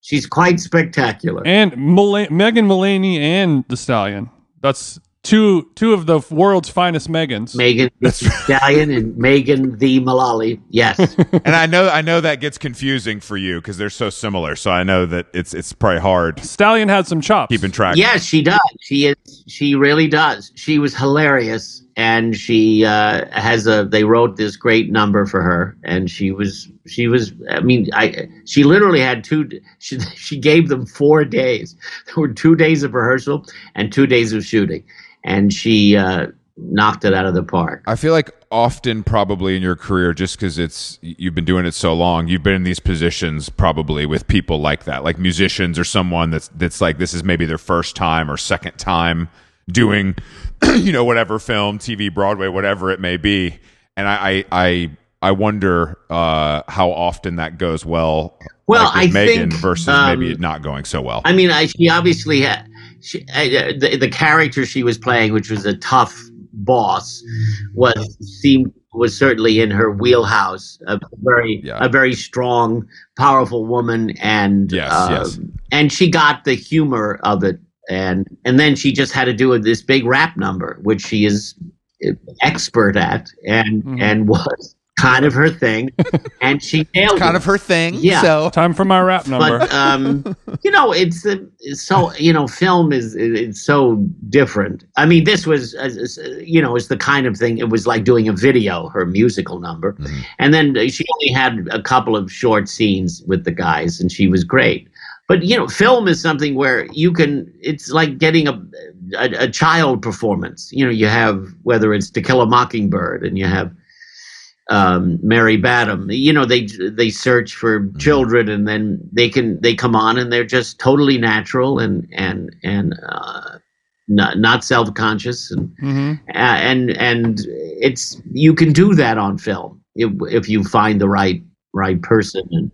She's quite spectacular. And Mula- Megan Mullally and the Stallion. That's two two of the world's finest Megans. Megan Thee Stallion and Megan the Mullally. Yes. and I know I know that gets confusing for you because they're so similar. So I know that it's it's probably hard Stallion had some chops. keeping track. yes, she does. She is. She really does. She was hilarious, and she uh, has a. They wrote this great number for her, and she was. She was. I mean, I. She literally had two. She she gave them four days. There were two days of rehearsal and two days of shooting, and she uh, knocked it out of the park. I feel like often probably in your career just because it's you've been doing it so long you've been in these positions probably with people like that like musicians or someone that's that's like this is maybe their first time or second time doing you know whatever film tv broadway whatever it may be and i i i, I wonder uh how often that goes well Well, like with I megan think, versus um, maybe it not going so well I mean, I, she obviously had she, uh, the the character she was playing, which was a tough boss, was seemed was certainly in her wheelhouse. A very Yeah. a very strong, powerful woman, and Yes, uh, yes. and she got the humor of it, and and then she just had to do this big rap number, which she is expert at, and Mhm. and was kind of her thing, and she nailed kind it. of her thing Yeah. so Time for my rap number. But um, you know, it's, uh, it's so you know, film is it's so different. I mean, this was uh, uh, you know, it's the kind of thing. It was like doing a video, her musical number, Mhm. and then she only had a couple of short scenes with the guys, and she was great. But you know, film is something where you can. It's like getting a, a a child performance. You know, you have whether it's To Kill a Mockingbird, and you have um, Mary Badham. You know, they they search for children, and then they can they come on, and they're just totally natural and and and uh, not not self conscious, and hmm uh, and and it's you can do that on film if if you find the right right person and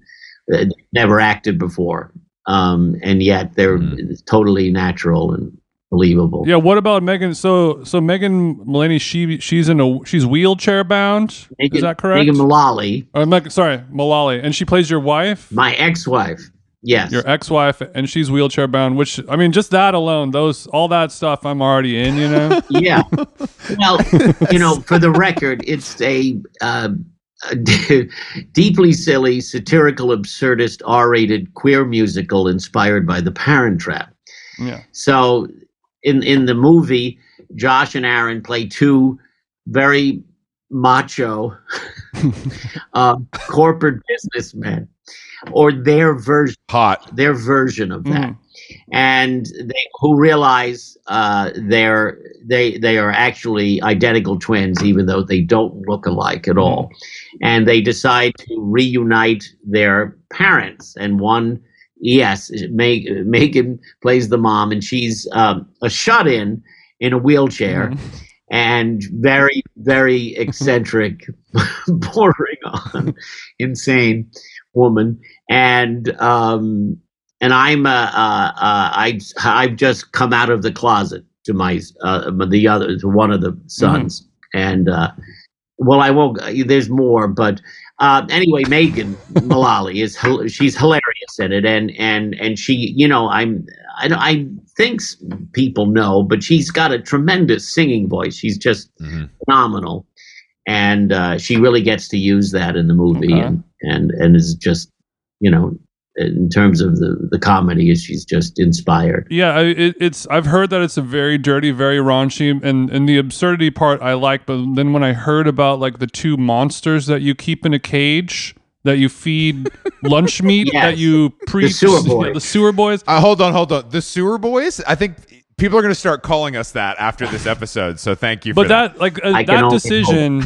uh, never acted before, um, and yet they're Mhm. totally natural and believable. Yeah. What about Megan? So so Megan Mullally, she she's in a she's wheelchair bound. Megan, Is that correct? Megan Mullally, Or Meg, sorry, Mullally, and she plays your wife, my ex-wife. Yes. your ex-wife, and she's wheelchair bound. Which I mean, just that alone, those all that stuff, I'm already in. You know. yeah. Well, you know, for the record, it's a, uh, a deeply silly, satirical, absurdist, R-rated queer musical inspired by The Parent Trap. yeah. So, in in the movie, Josh and Aaron play two very macho uh, corporate businessmen, or their version, Hot. their version of that, Mhm. And they who realize uh, they're they they are actually identical twins, even though they don't look alike at all, and they decide to reunite their parents, and one. Yes, Meg, Megan plays the mom, and she's um, a shut-in in a wheelchair Mhm. and very, very eccentric, bordering on insane woman. And um, and I'm uh, uh, uh, I I've just come out of the closet to my uh, the other to one of the sons, and uh, well, I won't. There's more, but uh, anyway, Megan Mullally is she's hilarious in it, and and and she, you know, I'm I I think people know, but she's got a tremendous singing voice. She's just Mhm. phenomenal, and uh, she really gets to use that in the movie, Okay. and and and is just, you know, in terms of the the comedy, she's just inspired. Yeah, I, it, it's. I've heard that it's a very dirty, very raunchy, and and the absurdity part I like. But then when I heard about like the two monsters that you keep in a cage that you feed lunch meat Yes. that you pre The sewer yeah, boys. the sewer boys. Uh, hold on, hold on. The sewer boys. I think people are going to start calling us that after this episode. So thank you. But for that. that like uh, that decision,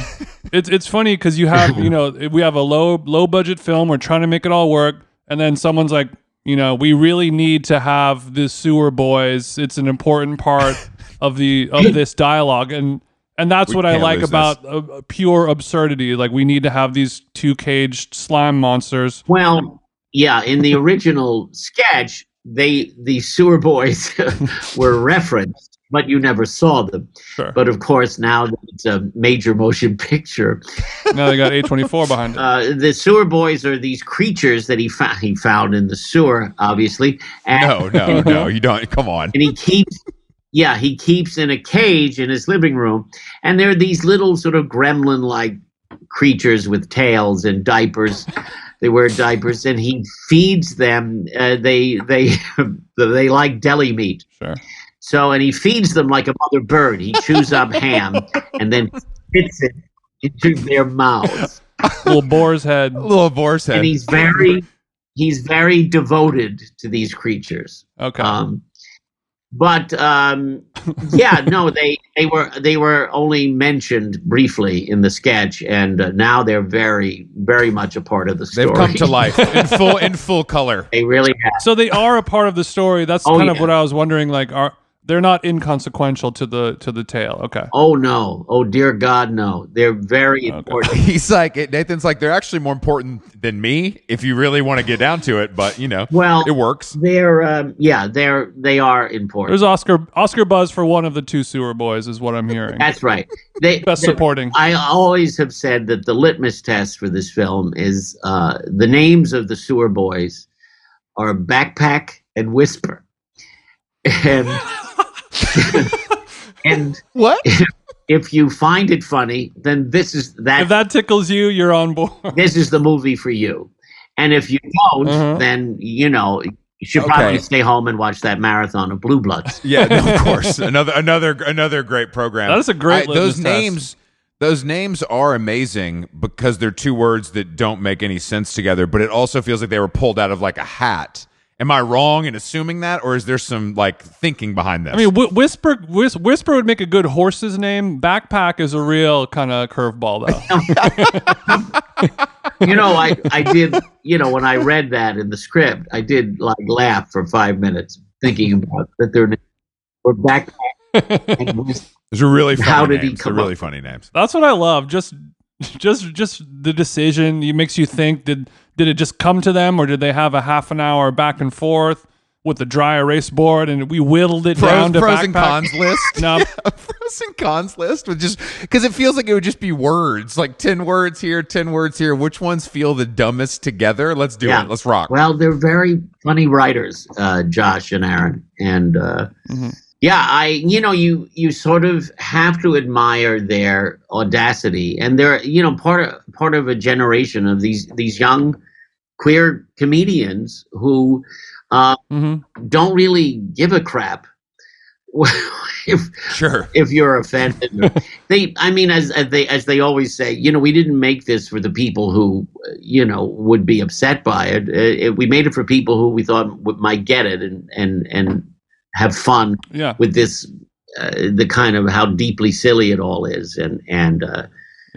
it's it's funny because you have you know we have a low low budget film. We're trying to make it all work, and then someone's like, you know, we really need to have the sewer boys. It's an important part of the of this dialogue, and and that's We what I like about uh, pure absurdity. Like we need to have these two caged slime monsters. Well, yeah, in the original sketch, they the sewer boys were referenced, but you never saw them. Sure. But of course, now that it's a major motion picture, now they got A twenty four behind it. uh, the sewer boys are these creatures that he found he found in the sewer, obviously. And, no, no, no. You don't. Come on. and he keeps yeah he keeps in a cage in his living room and they're these little sort of gremlin like creatures with tails and diapers they wear diapers and he feeds them uh, they they they like deli meat Sure. So and he feeds them like a mother bird he chews up ham and then spits it into their mouths Little boar's head. A little boar's head. and he's very he's very devoted to these creatures Okay. um, but um, yeah, no, they they were they were only mentioned briefly in the sketch, and uh, now they're very very much a part of the story. They've come to life in full in full color. they really have. So they are a part of the story. That's Oh, kind of what I was wondering. Like, are they're not inconsequential to the to the tale? Okay. Oh no! Oh dear God, no! They're very important. He's like Nathan's like they're actually more important than me if you really want to get down to it. But you know, Well, it works. they're um, yeah, they're they are important. There's Oscar Oscar buzz for one of the two sewer boys, is what I'm hearing. That's right. They Best supporting. I always have said that the litmus test for this film is uh, the names of the sewer boys are Backpack and Whisper, and and What? if you find it funny, then this is that, If that tickles you, you're on board. this is the movie for you. And if you don't, Uh-huh. then you know you should Okay. probably stay home and watch that marathon of Blue Bloods. Yeah, no, of course. Another another another great program. That is a great I- those litmus test. names. Those names are amazing because they're two words that don't make any sense together. But it also feels like they were pulled out of like a hat. Am I wrong in assuming that, or is there some like thinking behind this? I mean, Wh- Whisper Whis- Whisper would make a good horse's name. Backpack is a real kind of curveball, though. you know, I, I did, you know, when I read that in the script, I did like laugh for five minutes thinking about that their names were Backpack and Whisper. those are really funny How did he come They're really up- funny names. That's what I love. Just, just, just the decision. It makes you think. Did did it just come to them, or did they have a half an hour back and forth with the dry erase board, and we whittled it Pros, down to pros backpack? and cons list. No, a pros and cons list with just because it feels like it would just be words, like ten words here, ten words here. Which ones feel the dumbest together? Let's do Yeah. it. Let's rock. Well, they're very funny writers, uh, Josh and Aaron, and uh, Mhm. Yeah, I, you know, you you sort of have to admire their audacity, and they're, you know, part of part of a generation of these these young queer comedians who uh, hmm don't really give a crap if Sure. if you're offended. they, I mean, as, as they as they always say, you know, we didn't make this for the people who, you know, would be upset by it. Uh, it we made it for people who we thought might get it and and and have fun Yeah. with this, uh, the kind of how deeply silly it all is, and and uh,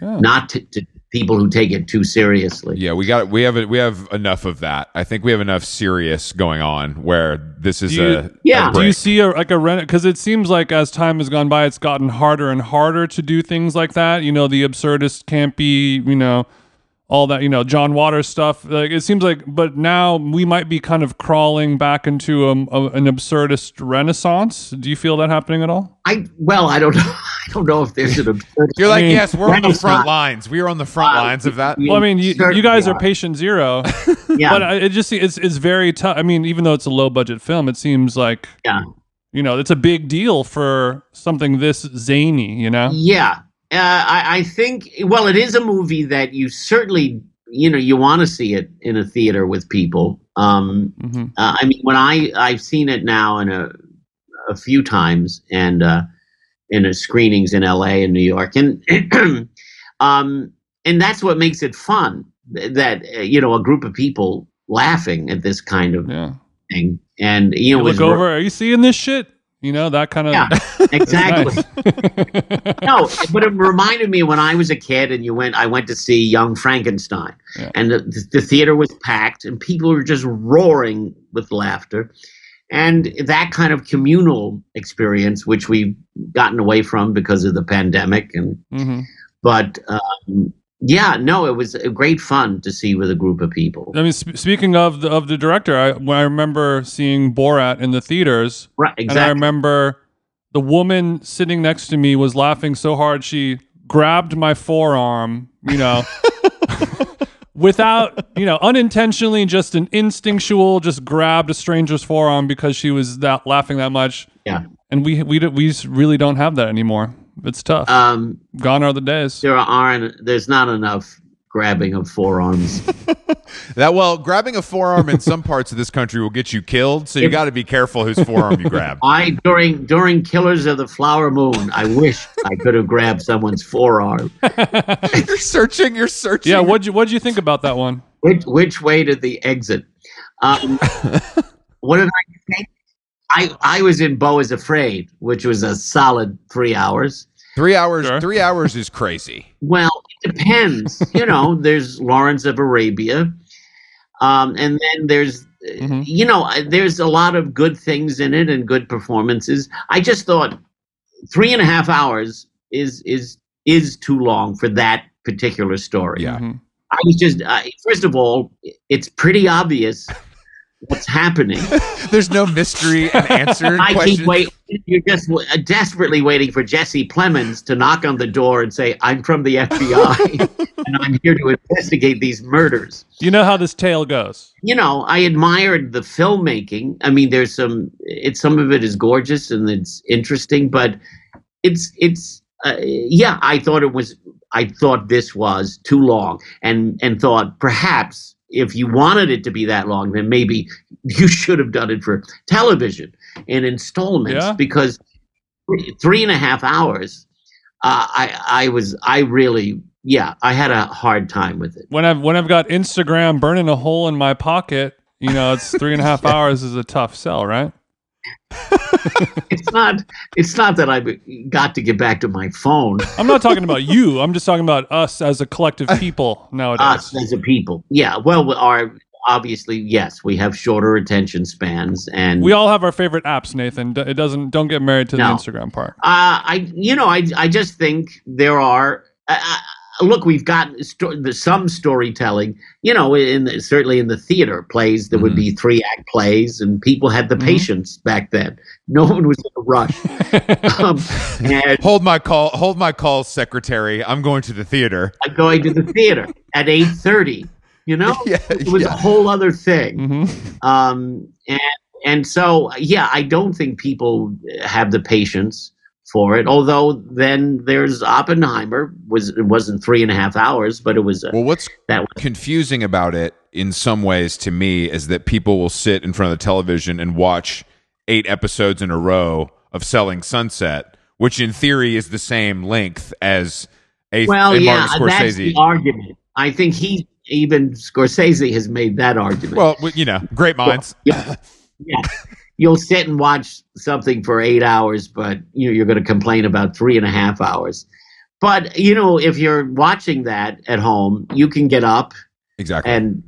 Yeah. not to, to people who take it too seriously. Yeah, we got we have we have enough of that. I think we have enough serious going on where this is you- a Yeah. a Do you see a like a rent? Because it seems like as time has gone by, it's gotten harder and harder to do things like that. You know, the absurdist can't be you know, all that. You know, John Waters stuff. Like it seems like, but now we might be kind of crawling back into a, a, an absurdist renaissance. Do you feel that happening at all? I well, I don't know. I don't know if there's an absurd. You're like, mean, yes, we're on the front lines. We are on the front Uh, lines of that. Well, I mean, you, you guys are are. patient zero, yeah, but it just it's it's very tough. I mean, even though it's a low budget film, it seems like yeah. you know it's a big deal for something this zany. You know. Yeah, I, I think. Well, it is a movie that you certainly, you know, you want to see it in a theater with people. Um, hmm uh, I mean, when I I've seen it now in a a few times and uh, in a screenings in L.A. and New York, and um, and that's what makes it fun. That uh, you know, a group of people laughing at this kind of Yeah. thing, and you You know, look it's- over. Are you seeing this shit? You know that kind of. Yeah, exactly. No, but it reminded me when I was a kid and you went. I went to see Young Frankenstein, Yeah. and the, the theater was packed, and people were just roaring with laughter, and that kind of communal experience, which we've gotten away from because of the pandemic, and hmm but um, yeah, no, it was great fun to see with a group of people. I mean, sp- speaking of the of the director, I when I remember seeing Borat in the theaters, Right, and I remember the woman sitting next to me was laughing so hard she grabbed my forearm, you know. Without, you know, unintentionally, just an instinctual, just grabbed a stranger's forearm because she was that laughing that much. Yeah. and we we we really don't have that anymore. It's tough. Um, Gone are the days. there aren't. There's not enough grabbing of forearms. That well, grabbing a forearm in some parts of this country will get you killed. So you got to be careful whose forearm you grab. I during during Killers of the Flower Moon, I wish I could have grabbed someone's forearm. you're searching. You're searching. Yeah, what'd you what'd you think about that one? Which which way did the exit? Um, what did I think? I I was in Beau is Afraid, which was a solid three hours. Three hours. Sure. Three hours is crazy. Well, it depends. you know, there's Lawrence of Arabia, um, and then there's. Mhm. You know, there's a lot of good things in it and good performances. I just thought three and a half hours is is is too long for that particular story. Yeah. Mhm. I was just uh, first of all, it's pretty obvious what's happening. There's no mystery and answer. I questions. keep wait. You're just w- uh, desperately waiting for Jesse Plemons to knock on the door and say, "I'm from the FBI and I'm here to investigate these murders." You know how this tale goes. You know, I admired the filmmaking. I mean, there's some. It's some of it is gorgeous and it's interesting, but it's it's. Uh, yeah, I thought it was. I thought this was too long, and and thought perhaps if you wanted it to be that long, then maybe you should have done it for television in installments Yeah. because three and a half hours. Uh, I I was I really yeah I had a hard time with it. When I've when I've got Instagram burning a hole in my pocket, you know, it's three and a half hours is a tough sell, right? It's not it's not that I got to get back to my phone. I'm not talking about you. I'm just talking about us as a collective people nowadays. Us as a people, yeah. Well, we are obviously yes. We have shorter attention spans, and We all have our favorite apps, Nathan. It doesn't. Don't get married to the Instagram part. Uh, I, you know, I, I just think there are. Look, we've got sto- some storytelling. You know, in the, certainly in the theater plays, there would be three act plays, and people had the Mhm. patience back then. No one was in a rush. um, and Hold my call. Hold my call, secretary. I'm going to the theater. I'm going to the theater at eight thirty. You know, Yeah, it was yeah. a whole other thing. hmm um, and and so yeah, I don't think people have the patience for it. Although then there's Oppenheimer was it wasn't three and a half hours, but it was a, Well, what's that was confusing about it in some ways to me is that people will sit in front of the television and watch eight episodes in a row of Selling Sunset, which in theory is the same length as a, Well, a yeah, Martin that's the argument. I think he even Scorsese has made that argument. well, you know, great minds. yeah, yeah. You'll sit and watch something for eight hours, but you know, you're going to complain about three and a half hours. But you know, if you're watching that at home, you can get up Exactly. and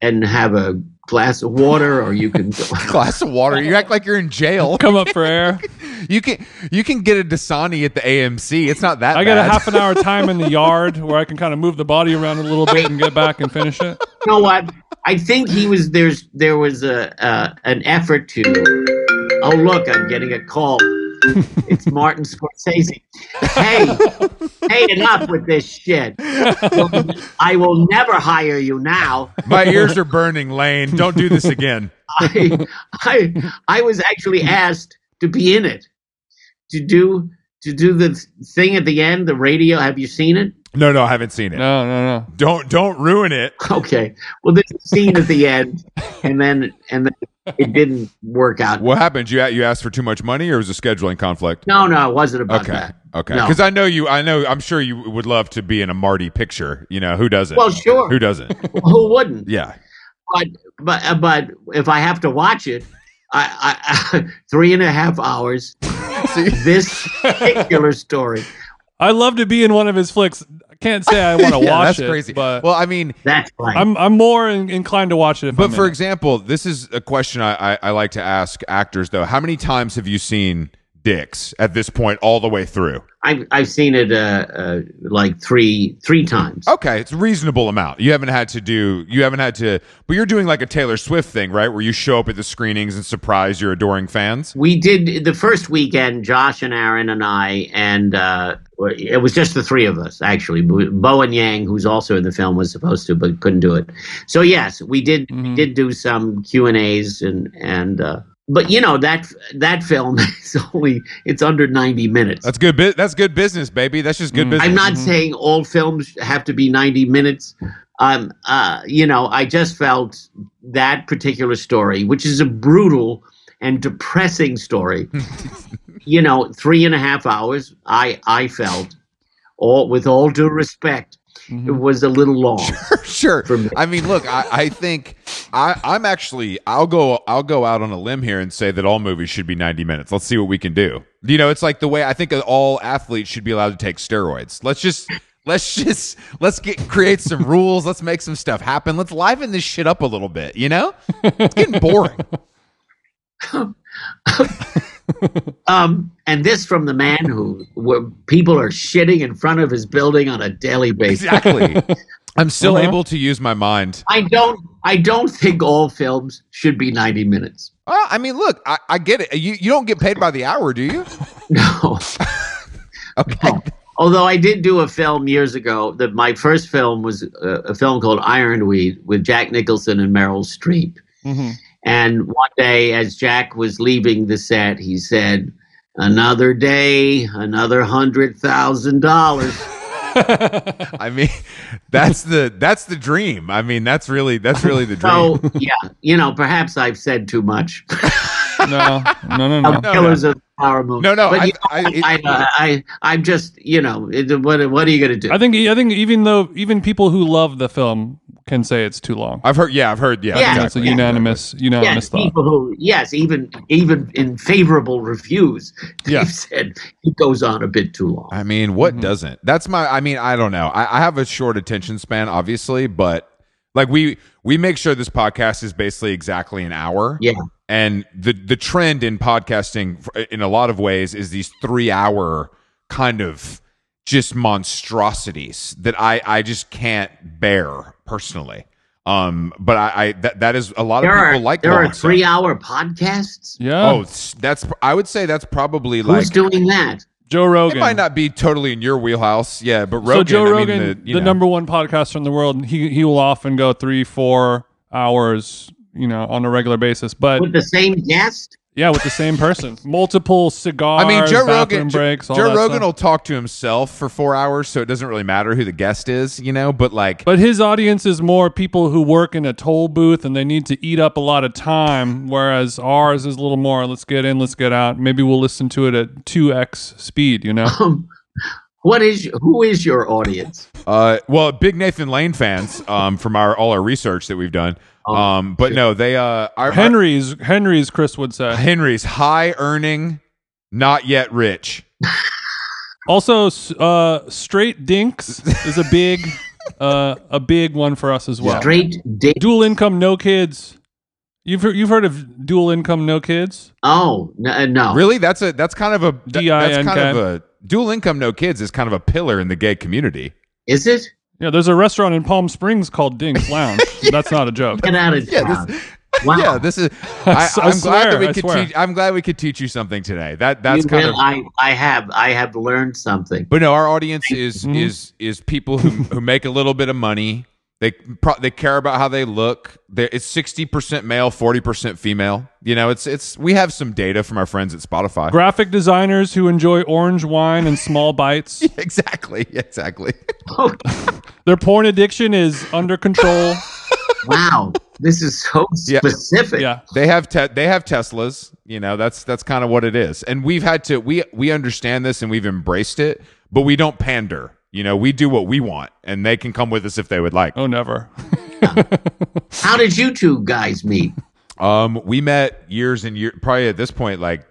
and have a glass of water, or you can. glass of water. You act like you're in jail. Come up for air. You can you can get a Dasani at the AMC. It's not that. I got a half an hour time in the yard where I can kind of move the body around a little bit and get back and finish it. you know what? I think he was there's there was a uh, an effort to. Oh look, I'm getting a call. It's Martin Scorsese. Hey, hey, enough with this shit. I will never hire you now. My ears are burning, Lane. Don't do this again. I, I, I was actually asked to be in it, to do to do the thing at the end, the radio. Have you seen it? No, no, I haven't seen it. No, no, no. Don't don't ruin it. Okay. Well, there's a scene at the end, and then and then it didn't work out. What happened? You you asked for too much money, or was it a scheduling conflict? No, no, it wasn't about Okay, that. okay. No. Because I know you. I know. I'm sure you would love to be in a Marty picture. You know who doesn't? Well, sure. Who doesn't? Who wouldn't? Yeah. But but uh, but if I have to watch it, I, I three and a half hours. this particular story. I love to be in one of his flicks. I can't say I want to yeah, watch that's it, crazy. but well, I mean, That's right. I'm I'm more in, inclined to watch it. If but I'm for in it. example, this is a question I, I I like to ask actors though. How many times have you seen Dicks at this point, all the way through? I've I've seen it uh, uh, like three three times. Okay, it's a reasonable amount. You haven't had to do, you haven't had to, but you're doing like a Taylor Swift thing, right? Where you show up at the screenings and surprise your adoring fans. We did the first weekend. Josh and Aaron and I, and uh, it was just the three of us actually. Bowen Yang, who's also in the film, was supposed to but couldn't do it. So yes, we did we Mhm. did do some Q and A's and and. Uh, but you know that that film is only it's under ninety minutes. That's good. Bu- that's good business, baby. That's just good Mm. business. I'm not Mhm. saying all films have to be 90 minutes. Um, uh, you know, I just felt that particular story, which is a brutal and depressing story. you know, three and a half hours. I I felt, all with all due respect, Mhm. it was a little long. sure. For me. I mean, look, I, I think I, I'm actually I'll go I'll go out on a limb here and say that all movies should be 90 minutes. Let's see what we can do. You know, it's like the way I think all athletes should be allowed to take steroids. Let's just let's just let's get create some rules. Let's make some stuff happen. Let's liven this shit up a little bit. You know, it's getting boring. Um, and this from the man who where people are shitting in front of his building on a daily basis. exactly. I'm still Uh-huh. able to use my mind. I don't I don't think all films should be 90 minutes. Well, I mean, look, I, I get it. You you don't get paid by the hour, do you? No. Okay. Although I did do a film years ago, that my first film was a, a film called Ironweed with Jack Nicholson and Meryl Streep. Mhm. And one day, as Jack was leaving the set, he said, "Another day, another hundred thousand dollars." I mean, that's the that's the dream. I mean, that's really that's really the dream. So yeah, you know, perhaps I've said too much. no, no, no, no. Of Killers of the Flower Moon. No, no, But, I- you know, I- it- I, I, I, I'm just, you know, it, what, what are you going to do? I think I think even though even people who love the film can say it's too long. I've heard. Yeah, I've heard. Yeah, Yeah. It's a exactly. unanimous unanimous yes, thought. people who, yes, even even in favorable reviews, Yeah. they've said it goes on a bit too long. I mean, what Mm-hmm. doesn't? That's my. I mean, I don't know. I, I have a short attention span, obviously, but like we we make sure this podcast is basically exactly an hour. Yeah. And the the trend in podcasting, in a lot of ways, is these three hour kind of just monstrosities that I I just can't bear personally. Um, but I, I that that is a lot There of are people like there long are three hour podcasts. Yeah. Oh, that's I would say that's probably Who's like who's doing that? Joe Rogan. it Rogan. might not be totally in your wheelhouse, yeah. But Rogan, so Joe I mean, Rogan, the, the, know. number one podcaster in the world, he he will often go three, four hours, you know, on a regular basis. But With the same guest? Yeah, with the same person. Multiple cigars. I mean, Joe Rogan. Joe, breaks. all Joe Rogan stuff. will talk to himself for four hours, so it doesn't really matter who the guest is, you know. But like, But his audience is more people who work in a toll booth and they need to eat up a lot of time, whereas ours is a little more let's get in, let's get out. Maybe we'll listen to it at 2x speed, you know? Um, what is who is your audience? uh, well, big Nathan Lane fans, um, from our all our research that we've done. Oh, Um, but no, they uh, our, Henry's, Henry's, Chris would say. Henry's high earning, not yet rich. Also, uh, straight dinks is a big, uh, a big one for us as well. Straight date. Dual income, no kids. You've heard, you've heard of dual income, no kids? Oh no, no. Really, that's a that's kind of a that- that's kind of a dual income, no kids is kind of a pillar in the gay community. Is it? Yeah, there's a restaurant in Palm Springs called Dinks Lounge. That's not a joke. Get out of Yeah, town. wow. Yeah, this is. I, s- I I'm glad swear, that we I could swear. teach. I'm glad we could teach you something today. That that's You kind will- of. I I have I have learned something. But no, our audience is is is people who who make a little bit of money. They pro- they care about how they look. They're, it's sixty percent male, forty percent female. You know, it's it's. We have some data from our friends at Spotify. Graphic designers who enjoy orange wine and small bites. exactly, exactly. Their porn addiction is under control. wow, this is so Yeah. specific. Yeah. They have te- they have Teslas. You know, that's that's kind of what it is. And we've had to we we understand this and we've embraced it, but we don't pander. You know, we do what we want, and they can come with us if they would like. Oh, never. How did you two guys meet? Um, we met years and years, probably at this point, like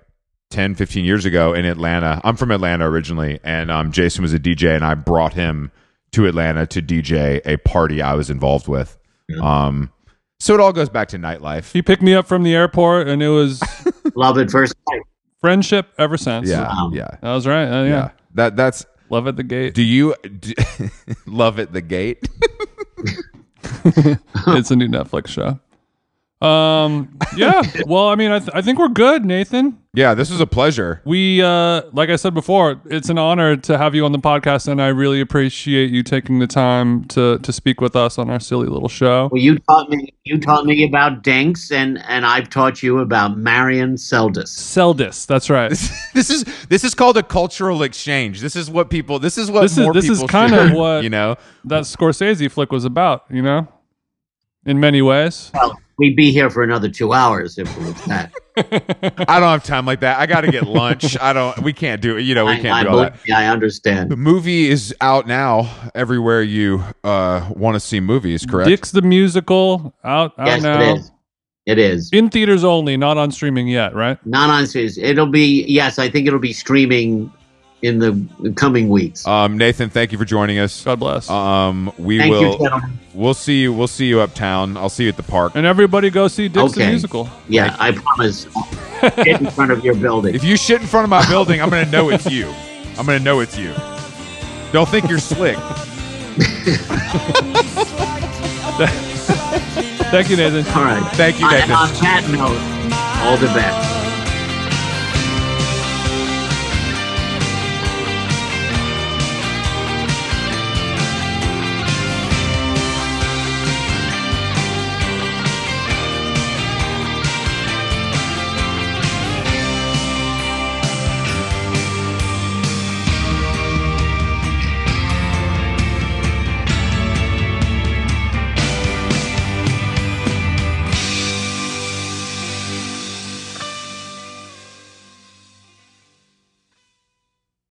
10, 15 years ago in Atlanta. I'm from Atlanta originally, and um, Jason was a DJ, and I brought him to Atlanta to DJ a party I was involved with. Um, so it all goes back to nightlife. He picked me up from the airport, and it was Love at first sight. friendship ever since. Yeah, Wow. yeah, That was right. Uh, yeah. yeah. That that's. Love at the gate. Do you do, love at the gate? it's a new Netflix show. Um, yeah. Well, I mean, I, th- I think we're good, Nathan. Yeah, this is a pleasure. We, uh, like I said before, it's an honor to have you on the podcast, and I really appreciate you taking the time to to speak with us on our silly little show. Well, you taught me you taught me about Dinks, and and I've taught you about Marion Seldes. Seldis, that's right. This is this is called a cultural exchange. This is what people. This is what This is- more this is people kind should, of what- you know. that Scorsese flick was about, you know, in many ways. Well, we'd be here for another two hours if it was that. I don't have time like that. I got to get lunch. I don't. We can't do it. You know, we can't I, do all that. yeah, I understand. The movie is out now everywhere you uh, want to see movies. Correct. Dicks the musical out out Yes, now. it is. It is In theaters only, not on streaming yet, right? not on series. It'll be yes. I think it'll be streaming in the coming weeks. Um, Nathan, thank you for joining us. God bless. Um, we Thank will. you, gentlemen. we'll see you. We'll see you uptown. I'll see you at the park. and everybody go see Dicks the Okay. musical. Yeah, I promise. Get in front of your building. If you shit in front of my building, I'm gonna know it's you. I'm gonna know it's you. Don't think you're slick. Thank you, Nathan. All right. Thank you, On- Nathan. on that note, all the best.